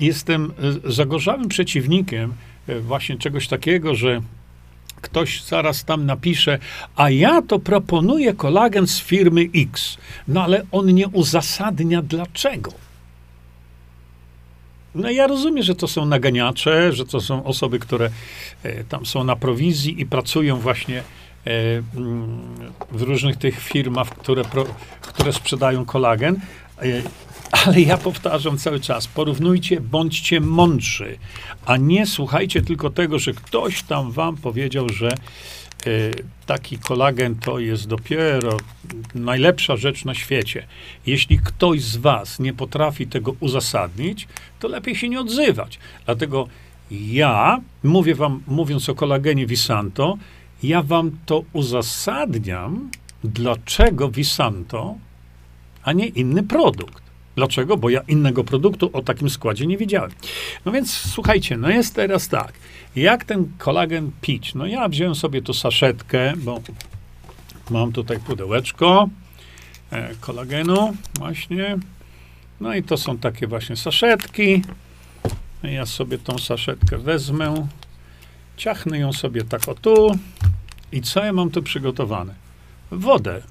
Speaker 1: Jestem e, zagorzałym przeciwnikiem e, właśnie czegoś takiego, że ktoś zaraz tam napisze, a ja to proponuję kolagen z firmy X. No ale on nie uzasadnia dlaczego. No ja rozumiem, że to są naganiacze, że to są osoby, które e, tam są na prowizji i pracują właśnie mm, w różnych tych firmach, które, które sprzedają kolagen. Ale ja powtarzam cały czas, porównujcie, bądźcie mądrzy, a nie słuchajcie tylko tego, że ktoś tam wam powiedział, że y, taki kolagen to jest dopiero najlepsza rzecz na świecie. Jeśli ktoś z was nie potrafi tego uzasadnić, to lepiej się nie odzywać. Dlatego ja, mówię wam, mówiąc o kolagenie Visanto, ja wam to uzasadniam, dlaczego Visanto, a nie inny produkt. Dlaczego? Bo ja innego produktu o takim składzie nie widziałem. No więc słuchajcie, no jest teraz tak. Jak ten kolagen pić? No ja wziąłem sobie tu saszetkę, bo mam tutaj pudełeczko e, kolagenu właśnie. No i to są takie właśnie saszetki. Ja sobie tą saszetkę wezmę, ciachnę ją sobie tak o tu. I co ja mam tu przygotowane? Wodę.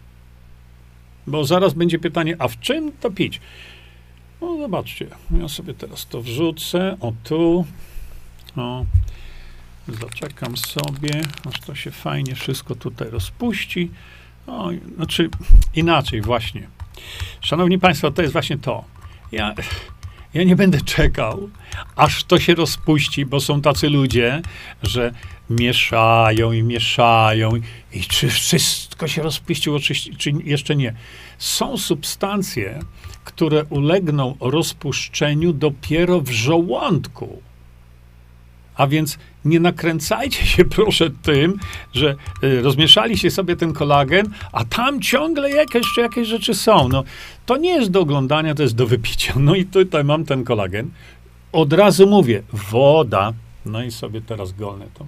Speaker 1: Bo zaraz będzie pytanie, a w czym to pić? No zobaczcie, ja sobie teraz to wrzucę, o tu, o, zaczekam sobie, aż to się fajnie wszystko tutaj rozpuści. O, znaczy inaczej właśnie. Szanowni Państwo, to jest właśnie to. Ja, ja nie będę czekał, aż to się rozpuści, bo są tacy ludzie, że mieszają i mieszają. I czy wszystko się rozpuściło, czy, czy jeszcze nie? Są substancje, które ulegną rozpuszczeniu dopiero w żołądku. A więc nie nakręcajcie się proszę tym, że y, rozmieszali się sobie ten kolagen, a tam ciągle jakieś, jakieś rzeczy są. No, to nie jest do oglądania, to jest do wypicia. No i tutaj mam ten kolagen. Od razu mówię, woda. No i sobie teraz golnę to.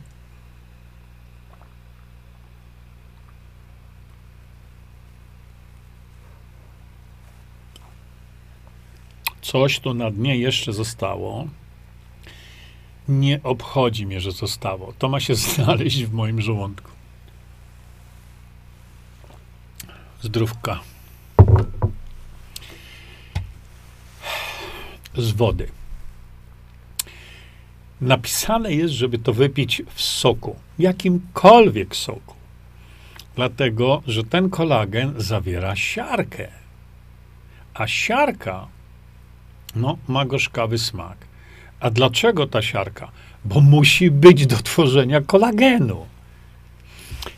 Speaker 1: Coś tu na dnie jeszcze zostało. Nie obchodzi mnie, że zostało. To ma się znaleźć w moim żołądku. Zdrówka. Z wody. Napisane jest, żeby to wypić w soku, jakimkolwiek soku. Dlatego, że ten kolagen zawiera siarkę. A siarka no, ma gorzkawy smak. A dlaczego ta siarka? Bo musi być do tworzenia kolagenu.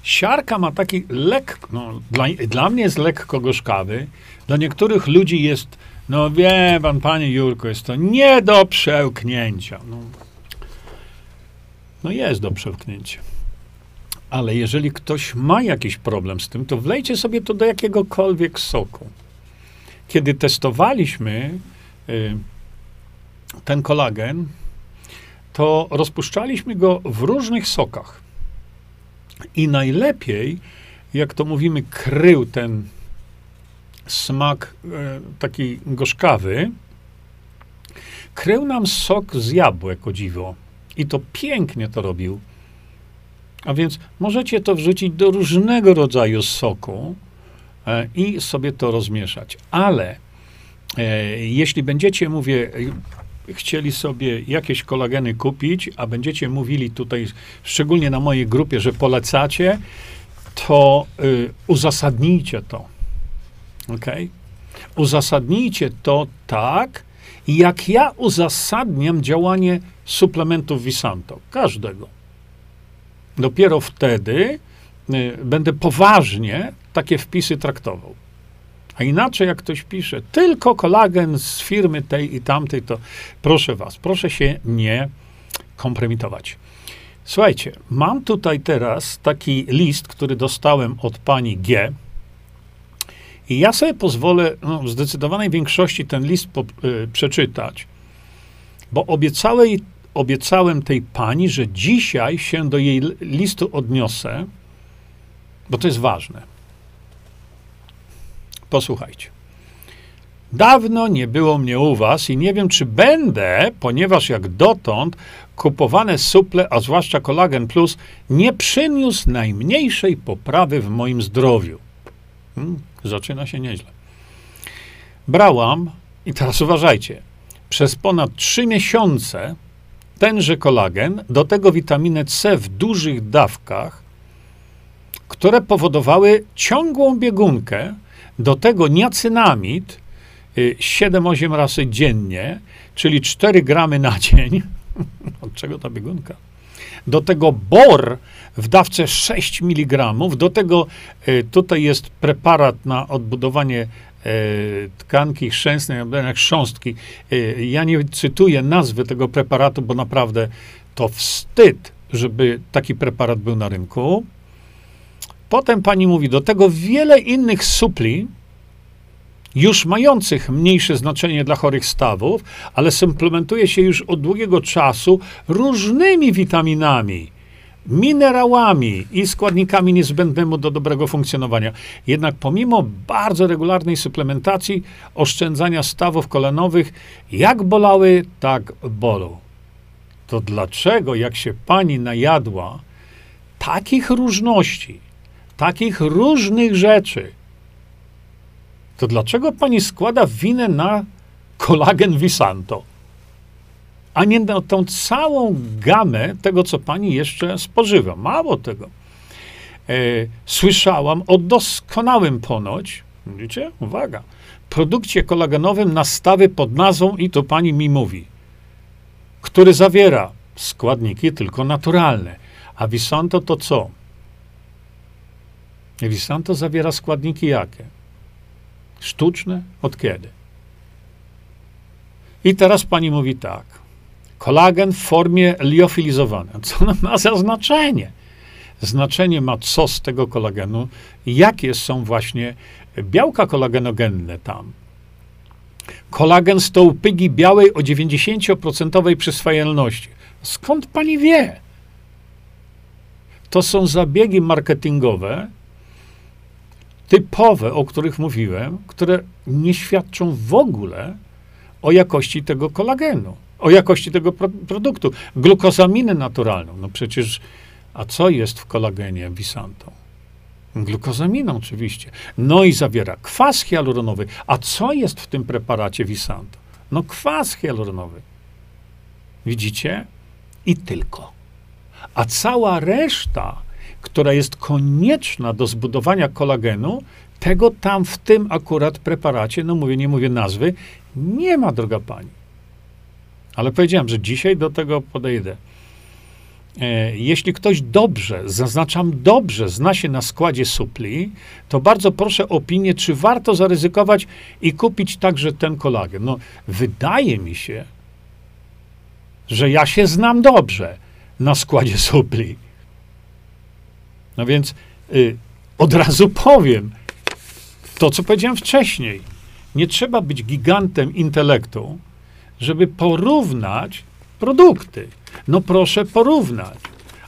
Speaker 1: Siarka ma taki lekko, no, dla, dla mnie jest lekko gorzkawy, dla niektórych ludzi jest, no wie pan, panie Jurko, jest to nie do przełknięcia. No, no jest do przełknięcia. Ale jeżeli ktoś ma jakiś problem z tym, to wlejcie sobie to do jakiegokolwiek soku. Kiedy testowaliśmy ten kolagen, to rozpuszczaliśmy go w różnych sokach. I najlepiej, jak to mówimy, krył ten smak e, taki gorzkawy, krył nam sok z jabłek, o dziwo. I to pięknie to robił. A więc możecie to wrzucić do różnego rodzaju soku e, i sobie to rozmieszać. Ale jeśli będziecie, mówię, chcieli sobie jakieś kolageny kupić, a będziecie mówili tutaj, szczególnie na mojej grupie, że polecacie, to y, uzasadnijcie to. Ok? Uzasadnijcie to tak, jak ja uzasadniam działanie suplementów Visanto. Każdego. Dopiero wtedy y, będę poważnie takie wpisy traktował. A inaczej, jak ktoś pisze, tylko kolagen z firmy tej i tamtej, to proszę was, proszę się nie kompromitować. Słuchajcie, mam tutaj teraz taki list, który dostałem od pani G. I ja sobie pozwolę no, w zdecydowanej większości ten list po, y, przeczytać, bo obiecałem, obiecałem tej pani, że dzisiaj się do jej listu odniosę, bo to jest ważne. Posłuchajcie. Dawno nie było mnie u was i nie wiem, czy będę, ponieważ jak dotąd kupowane suple, a zwłaszcza kolagen plus, nie przyniósł najmniejszej poprawy w moim zdrowiu. Hmm, zaczyna się nieźle. Brałam, i teraz uważajcie, przez ponad trzy miesiące tenże kolagen, do tego witaminę C w dużych dawkach, które powodowały ciągłą biegunkę, do tego niacynamid 7-8 y, razy dziennie, czyli 4 gramy na dzień. Od czego ta biegunka? Do tego bor w dawce 6 mg. Do tego y, tutaj jest preparat na odbudowanie y, tkanki chrzęsnej, jak chrząstki. Ja nie cytuję nazwy tego preparatu, bo naprawdę to wstyd, żeby taki preparat był na rynku. Potem pani mówi, do tego wiele innych supli, już mających mniejsze znaczenie dla chorych stawów, ale suplementuje się już od długiego czasu różnymi witaminami, minerałami i składnikami niezbędnymi do dobrego funkcjonowania. Jednak pomimo bardzo regularnej suplementacji, oszczędzania stawów kolanowych, jak bolały, tak bolą. To dlaczego, jak się pani najadła takich różności, takich różnych rzeczy, to dlaczego pani składa winę na kolagen Visanto, a nie na tą całą gamę tego, co pani jeszcze spożywa? Mało tego. E, słyszałam o doskonałym ponoć, widzicie, uwaga, produkcie kolagenowym nastawy pod nazwą, i to pani mi mówi, który zawiera składniki tylko naturalne. A Visanto to co? Visanto zawiera składniki jakie? Sztuczne? Od kiedy? I teraz pani mówi tak. Kolagen w formie liofilizowanej. Co ma za znaczenie? Znaczenie ma co z tego kolagenu, jakie są właśnie białka kolagenogenne tam. Kolagen z tołpygi białej o 90% przyswajalności. Skąd pani wie? To są zabiegi marketingowe, typowe, o których mówiłem, które nie świadczą w ogóle o jakości tego kolagenu, o jakości tego pro produktu. Glukozaminę naturalną. No przecież, a co jest w kolagenie Visanto? Glukozaminą oczywiście. No i zawiera kwas hialuronowy. A co jest w tym preparacie Visanto? No kwas hialuronowy. Widzicie? I tylko. A cała reszta, która jest konieczna do zbudowania kolagenu, tego tam w tym akurat preparacie, no mówię, nie mówię nazwy, nie ma, droga pani. Ale powiedziałem, że dzisiaj do tego podejdę. E, jeśli ktoś dobrze, zaznaczam dobrze, zna się na składzie supli, to bardzo proszę o opinię, czy warto zaryzykować i kupić także ten kolagen. No, wydaje mi się, że ja się znam dobrze na składzie supli. No więc y, od razu powiem to, co powiedziałem wcześniej. Nie trzeba być gigantem intelektu, żeby porównać produkty. No proszę porównać.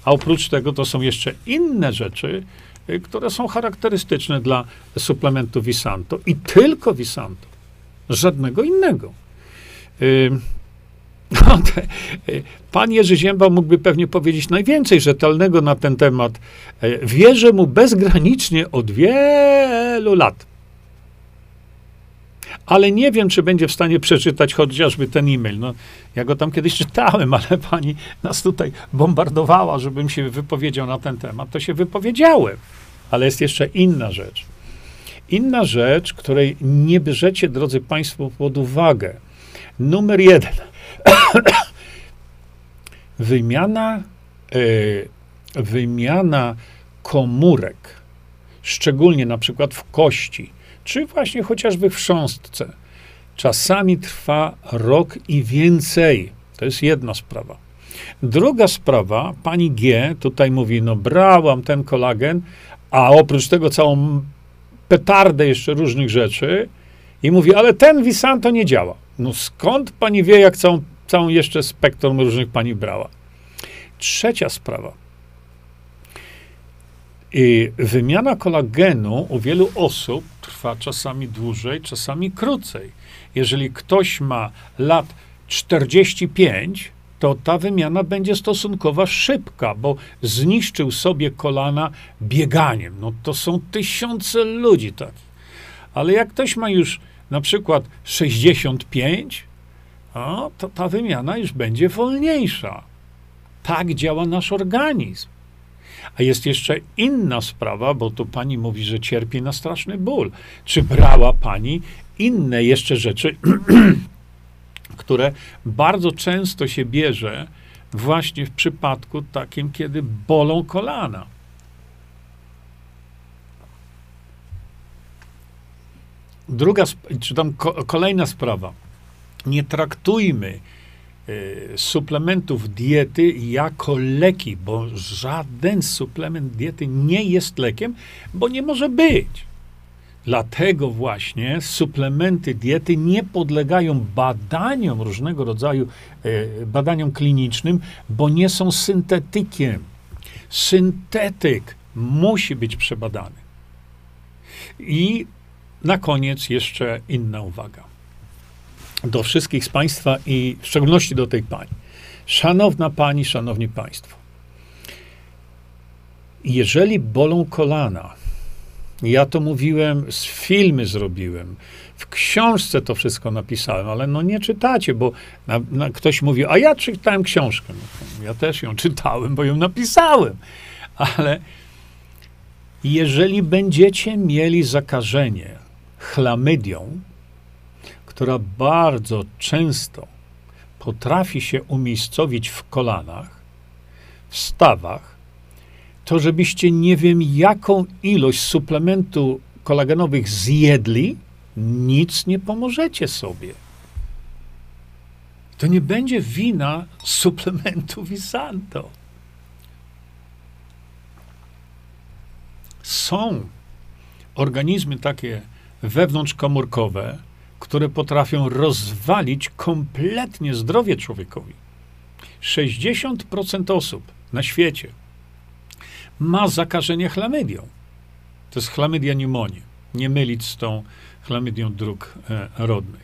Speaker 1: A oprócz tego to są jeszcze inne rzeczy, y, które są charakterystyczne dla suplementu Visanto i tylko Visanto. Żadnego innego. Y, no, y, pan Jerzy Zięba mógłby pewnie powiedzieć najwięcej rzetelnego na ten temat. Wierzę mu bezgranicznie od wielu lat ale nie wiem, czy będzie w stanie przeczytać chociażby ten e-mail. No, ja go tam kiedyś czytałem, ale pani nas tutaj bombardowała, żebym się wypowiedział na ten temat. To się wypowiedziałem. Ale jest jeszcze inna rzecz. Inna rzecz, której nie bierzecie, drodzy Państwo, pod uwagę. Numer jeden. wymiana, y, wymiana komórek, szczególnie na przykład w kości, czy właśnie chociażby w chrząstce, czasami trwa rok i więcej. To jest jedna sprawa. Druga sprawa, pani G tutaj mówi, no brałam ten kolagen, a oprócz tego całą petardę jeszcze różnych rzeczy i mówi, ale ten Visanto nie działa. No skąd pani wie, jak całą, całą jeszcze spektrum różnych pani brała? Trzecia sprawa. I wymiana kolagenu u wielu osób trwa czasami dłużej, czasami krócej. Jeżeli ktoś ma lat 45, to ta wymiana będzie stosunkowo szybka, bo zniszczył sobie kolana bieganiem. No to są tysiące ludzi takich. Ale jak ktoś ma już na przykład 65, no, to ta wymiana już będzie wolniejsza. Tak działa nasz organizm. A jest jeszcze inna sprawa, bo tu pani mówi, że cierpi na straszny ból. Czy brała pani inne jeszcze rzeczy, które bardzo często się bierze właśnie w przypadku takim, kiedy bolą kolana? Druga, czy tam kolejna sprawa. Nie traktujmy Y, suplementów diety jako leki, bo żaden suplement diety nie jest lekiem, bo nie może być. Dlatego właśnie suplementy diety nie podlegają badaniom różnego rodzaju y, badaniom klinicznym, bo nie są syntetykiem. Syntetyk musi być przebadany. I na koniec jeszcze inna uwaga do wszystkich z Państwa i w szczególności do tej pani. Szanowna Pani, Szanowni Państwo, jeżeli bolą kolana, ja to mówiłem, z filmy zrobiłem, w książce to wszystko napisałem, ale no nie czytacie, bo na, na, ktoś mówi, a ja czytałem książkę. No, ja też ją czytałem, bo ją napisałem. Ale jeżeli będziecie mieli zakażenie chlamydią, która bardzo często potrafi się umiejscowić w kolanach, w stawach, to żebyście nie wiem jaką ilość suplementu kolagenowych zjedli, nic nie pomożecie sobie. To nie będzie wina suplementu Visanto. Są organizmy takie wewnątrzkomórkowe, które potrafią rozwalić kompletnie zdrowie człowiekowi. 60% osób na świecie ma zakażenie chlamydią. To jest chlamydia pneumonii. Nie mylić z tą chlamydią dróg e, rodnych.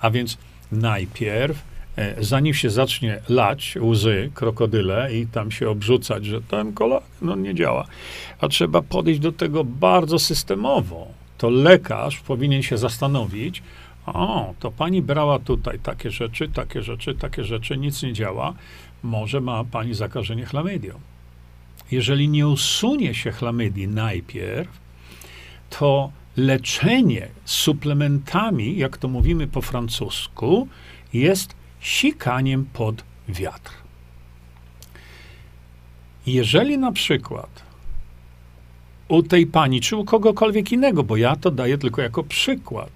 Speaker 1: A więc najpierw, e, zanim się zacznie lać łzy, krokodyle i tam się obrzucać, że ten kolak no nie działa, a trzeba podejść do tego bardzo systemowo. To lekarz powinien się zastanowić, o, to pani brała tutaj takie rzeczy, takie rzeczy, takie rzeczy, nic nie działa, może ma pani zakażenie chlamydią. Jeżeli nie usunie się chlamydii najpierw, to leczenie suplementami, jak to mówimy po francusku, jest sikaniem pod wiatr. Jeżeli na przykład u tej pani, czy u kogokolwiek innego, bo ja to daję tylko jako przykład,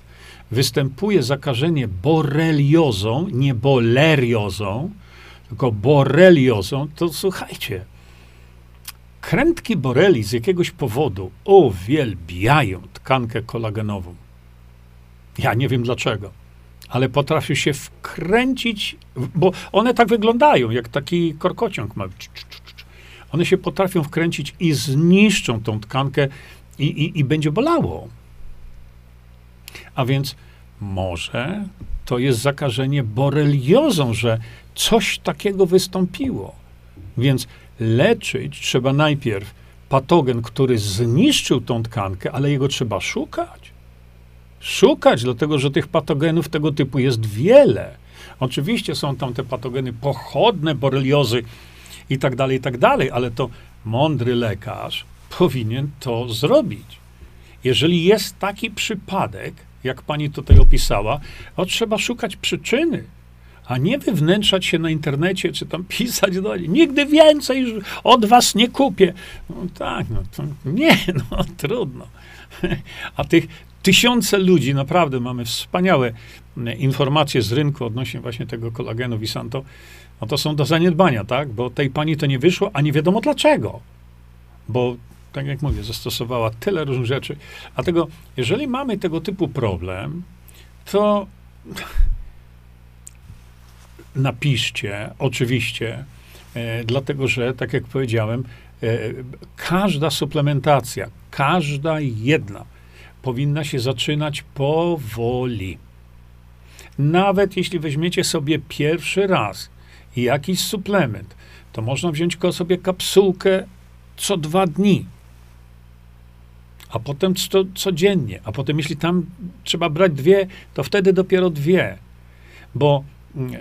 Speaker 1: występuje zakażenie boreliozą, nie boleriozą, tylko boreliozą, to słuchajcie, krętki boreli z jakiegoś powodu uwielbiają tkankę kolagenową. Ja nie wiem dlaczego, ale potrafią się wkręcić, bo one tak wyglądają, jak taki korkociąg ma. One się potrafią wkręcić i zniszczą tą tkankę i, i, i będzie bolało. A więc może to jest zakażenie boreliozą, że coś takiego wystąpiło. Więc leczyć trzeba najpierw patogen, który zniszczył tą tkankę, ale jego trzeba szukać. Szukać, dlatego że tych patogenów tego typu jest wiele. Oczywiście są tam te patogeny pochodne, boreliozy i tak dalej, i tak dalej, ale to mądry lekarz powinien to zrobić. Jeżeli jest taki przypadek, jak pani tutaj opisała, to trzeba szukać przyczyny, a nie wywnętrzać się na internecie, czy tam pisać do niej. Nigdy więcej od was nie kupię. No tak, no to nie, no trudno. A tych tysiące ludzi, naprawdę mamy wspaniałe informacje z rynku odnośnie właśnie tego kolagenu Visanto, no to są do zaniedbania, tak? Bo tej pani to nie wyszło, a nie wiadomo dlaczego. Bo tak jak mówię, zastosowała tyle różnych rzeczy. Dlatego, jeżeli mamy tego typu problem, to napiszcie, oczywiście, e, dlatego że, tak jak powiedziałem, e, każda suplementacja, każda jedna powinna się zaczynać powoli. Nawet jeśli weźmiecie sobie pierwszy raz jakiś suplement, to można wziąć sobie kapsułkę co dwa dni a potem co, codziennie, a potem jeśli tam trzeba brać dwie, to wtedy dopiero dwie, bo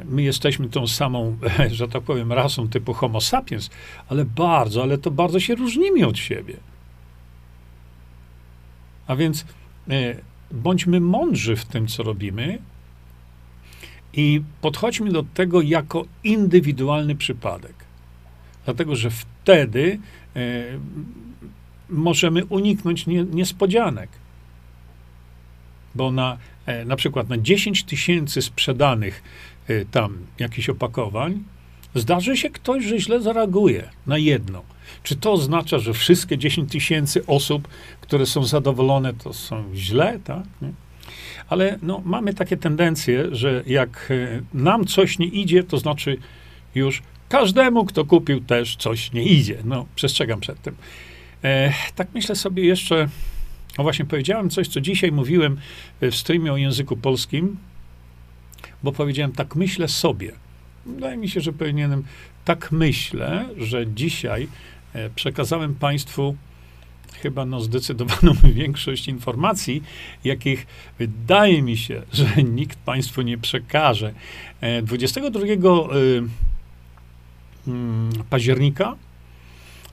Speaker 1: my jesteśmy tą samą, że tak powiem, rasą typu Homo sapiens, ale bardzo, ale to bardzo się różnimy od siebie. A więc e, bądźmy mądrzy w tym, co robimy i podchodźmy do tego jako indywidualny przypadek. Dlatego, że wtedy e, możemy uniknąć nie, niespodzianek. Bo na, e, na przykład na 10 tysięcy sprzedanych e, tam jakichś opakowań, zdarzy się ktoś, że źle zareaguje na jedno. Czy to oznacza, że wszystkie 10 tysięcy osób, które są zadowolone, to są źle, tak? Nie? Ale no, mamy takie tendencje, że jak e, nam coś nie idzie, to znaczy już każdemu, kto kupił, też coś nie idzie. No, przestrzegam przed tym. E, tak myślę sobie jeszcze, o właśnie powiedziałem coś, co dzisiaj mówiłem w streamie o języku polskim, bo powiedziałem, tak myślę sobie. Wydaje mi się, że powinienem, tak myślę, że dzisiaj e, przekazałem Państwu chyba no, zdecydowaną większość informacji, jakich wydaje mi się, że nikt Państwu nie przekaże. 22 e, y, mm, października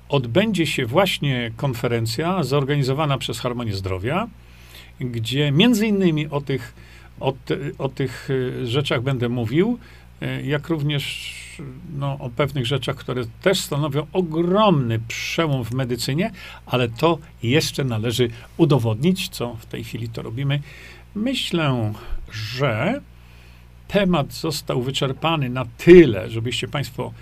Speaker 1: odbędzie się właśnie konferencja zorganizowana przez Harmonię Zdrowia, gdzie między innymi o tych o, o tych y, rzeczach będę mówił, y, jak również no, o pewnych rzeczach, które też stanowią ogromny przełom w medycynie, ale to jeszcze należy udowodnić, co w tej chwili to robimy. Myślę, że temat został wyczerpany na tyle, żebyście Państwo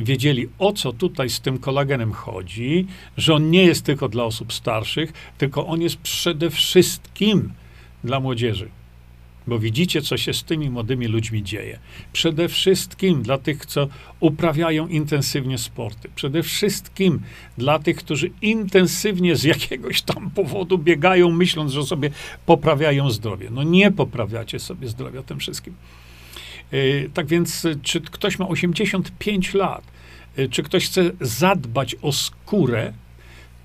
Speaker 1: wiedzieli, o co tutaj z tym kolagenem chodzi, że on nie jest tylko dla osób starszych, tylko on jest przede wszystkim dla młodzieży. Bo widzicie, co się z tymi młodymi ludźmi dzieje. Przede wszystkim dla tych, co uprawiają intensywnie sporty. Przede wszystkim dla tych, którzy intensywnie z jakiegoś tam powodu biegają, myśląc, że sobie poprawiają zdrowie. No nie poprawiacie sobie zdrowia tym wszystkim. Yy, tak więc, czy ktoś ma 85 lat, yy, czy ktoś chce zadbać o skórę,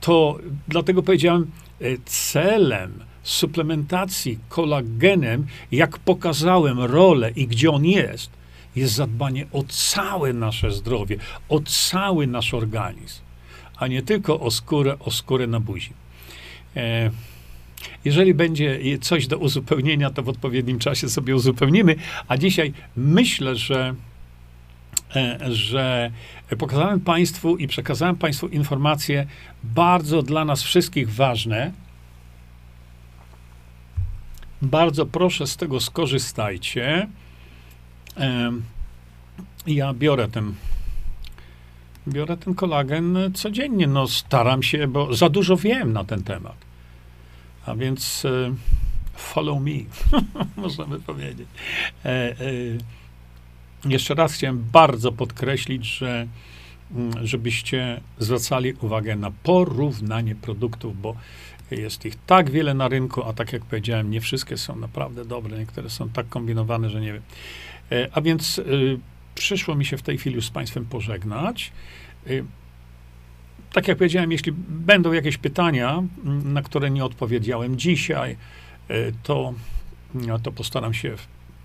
Speaker 1: to dlatego powiedziałem, celem suplementacji kolagenem, jak pokazałem rolę i gdzie on jest, jest zadbanie o całe nasze zdrowie, o cały nasz organizm, a nie tylko o skórę, o skórę na buzi. E, jeżeli będzie coś do uzupełnienia, to w odpowiednim czasie sobie uzupełnimy, a dzisiaj myślę, że e, że pokazałem Państwu i przekazałem Państwu informacje bardzo dla nas wszystkich ważne, bardzo proszę, z tego skorzystajcie. Ja biorę ten, biorę ten kolagen codziennie. No, staram się, bo za dużo wiem na ten temat. A więc e, follow me, można by powiedzieć. E, e, jeszcze raz chciałem bardzo podkreślić, że mm, żebyście zwracali uwagę na porównanie produktów, bo jest ich tak wiele na rynku, a tak jak powiedziałem, nie wszystkie są naprawdę dobre, niektóre są tak kombinowane, że nie wiem. E, a więc y, przyszło mi się w tej chwili już z Państwem pożegnać. Y, tak jak powiedziałem, jeśli będą jakieś pytania, na które nie odpowiedziałem dzisiaj, to, no, to postaram się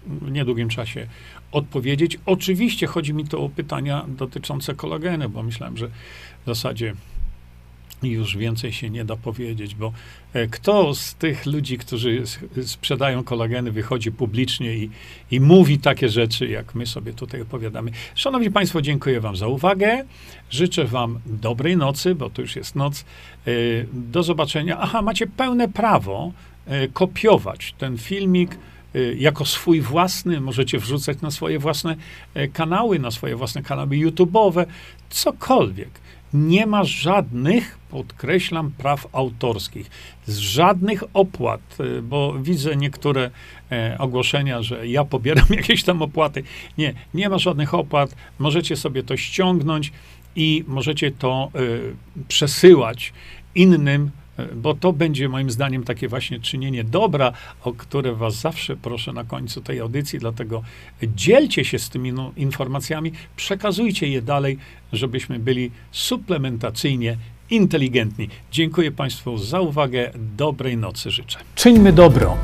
Speaker 1: w niedługim czasie odpowiedzieć. Oczywiście chodzi mi to o pytania dotyczące kolagenu, bo myślałem, że w zasadzie i już więcej się nie da powiedzieć, bo e, kto z tych ludzi, którzy sprzedają kolageny, wychodzi publicznie i, i mówi takie rzeczy, jak my sobie tutaj opowiadamy. Szanowni Państwo, dziękuję Wam za uwagę. Życzę Wam dobrej nocy, bo to już jest noc. E, do zobaczenia. Aha, macie pełne prawo e, kopiować ten filmik jako swój własny, możecie wrzucać na swoje własne kanały, na swoje własne kanały YouTube'owe, cokolwiek nie ma żadnych, podkreślam, praw autorskich, żadnych opłat, y, bo widzę niektóre e, ogłoszenia, że ja pobieram jakieś tam opłaty. Nie, nie ma żadnych opłat. Możecie sobie to ściągnąć i możecie to e, przesyłać innym bo to będzie moim zdaniem takie właśnie czynienie dobra, o które was zawsze proszę na końcu tej audycji, dlatego dzielcie się z tymi no, informacjami, przekazujcie je dalej, żebyśmy byli suplementacyjnie inteligentni. Dziękuję Państwu za uwagę. Dobrej nocy życzę. Czyńmy dobro.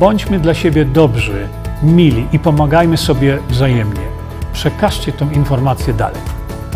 Speaker 1: Bądźmy dla siebie dobrzy, mili i pomagajmy sobie wzajemnie. Przekażcie tę informację dalej.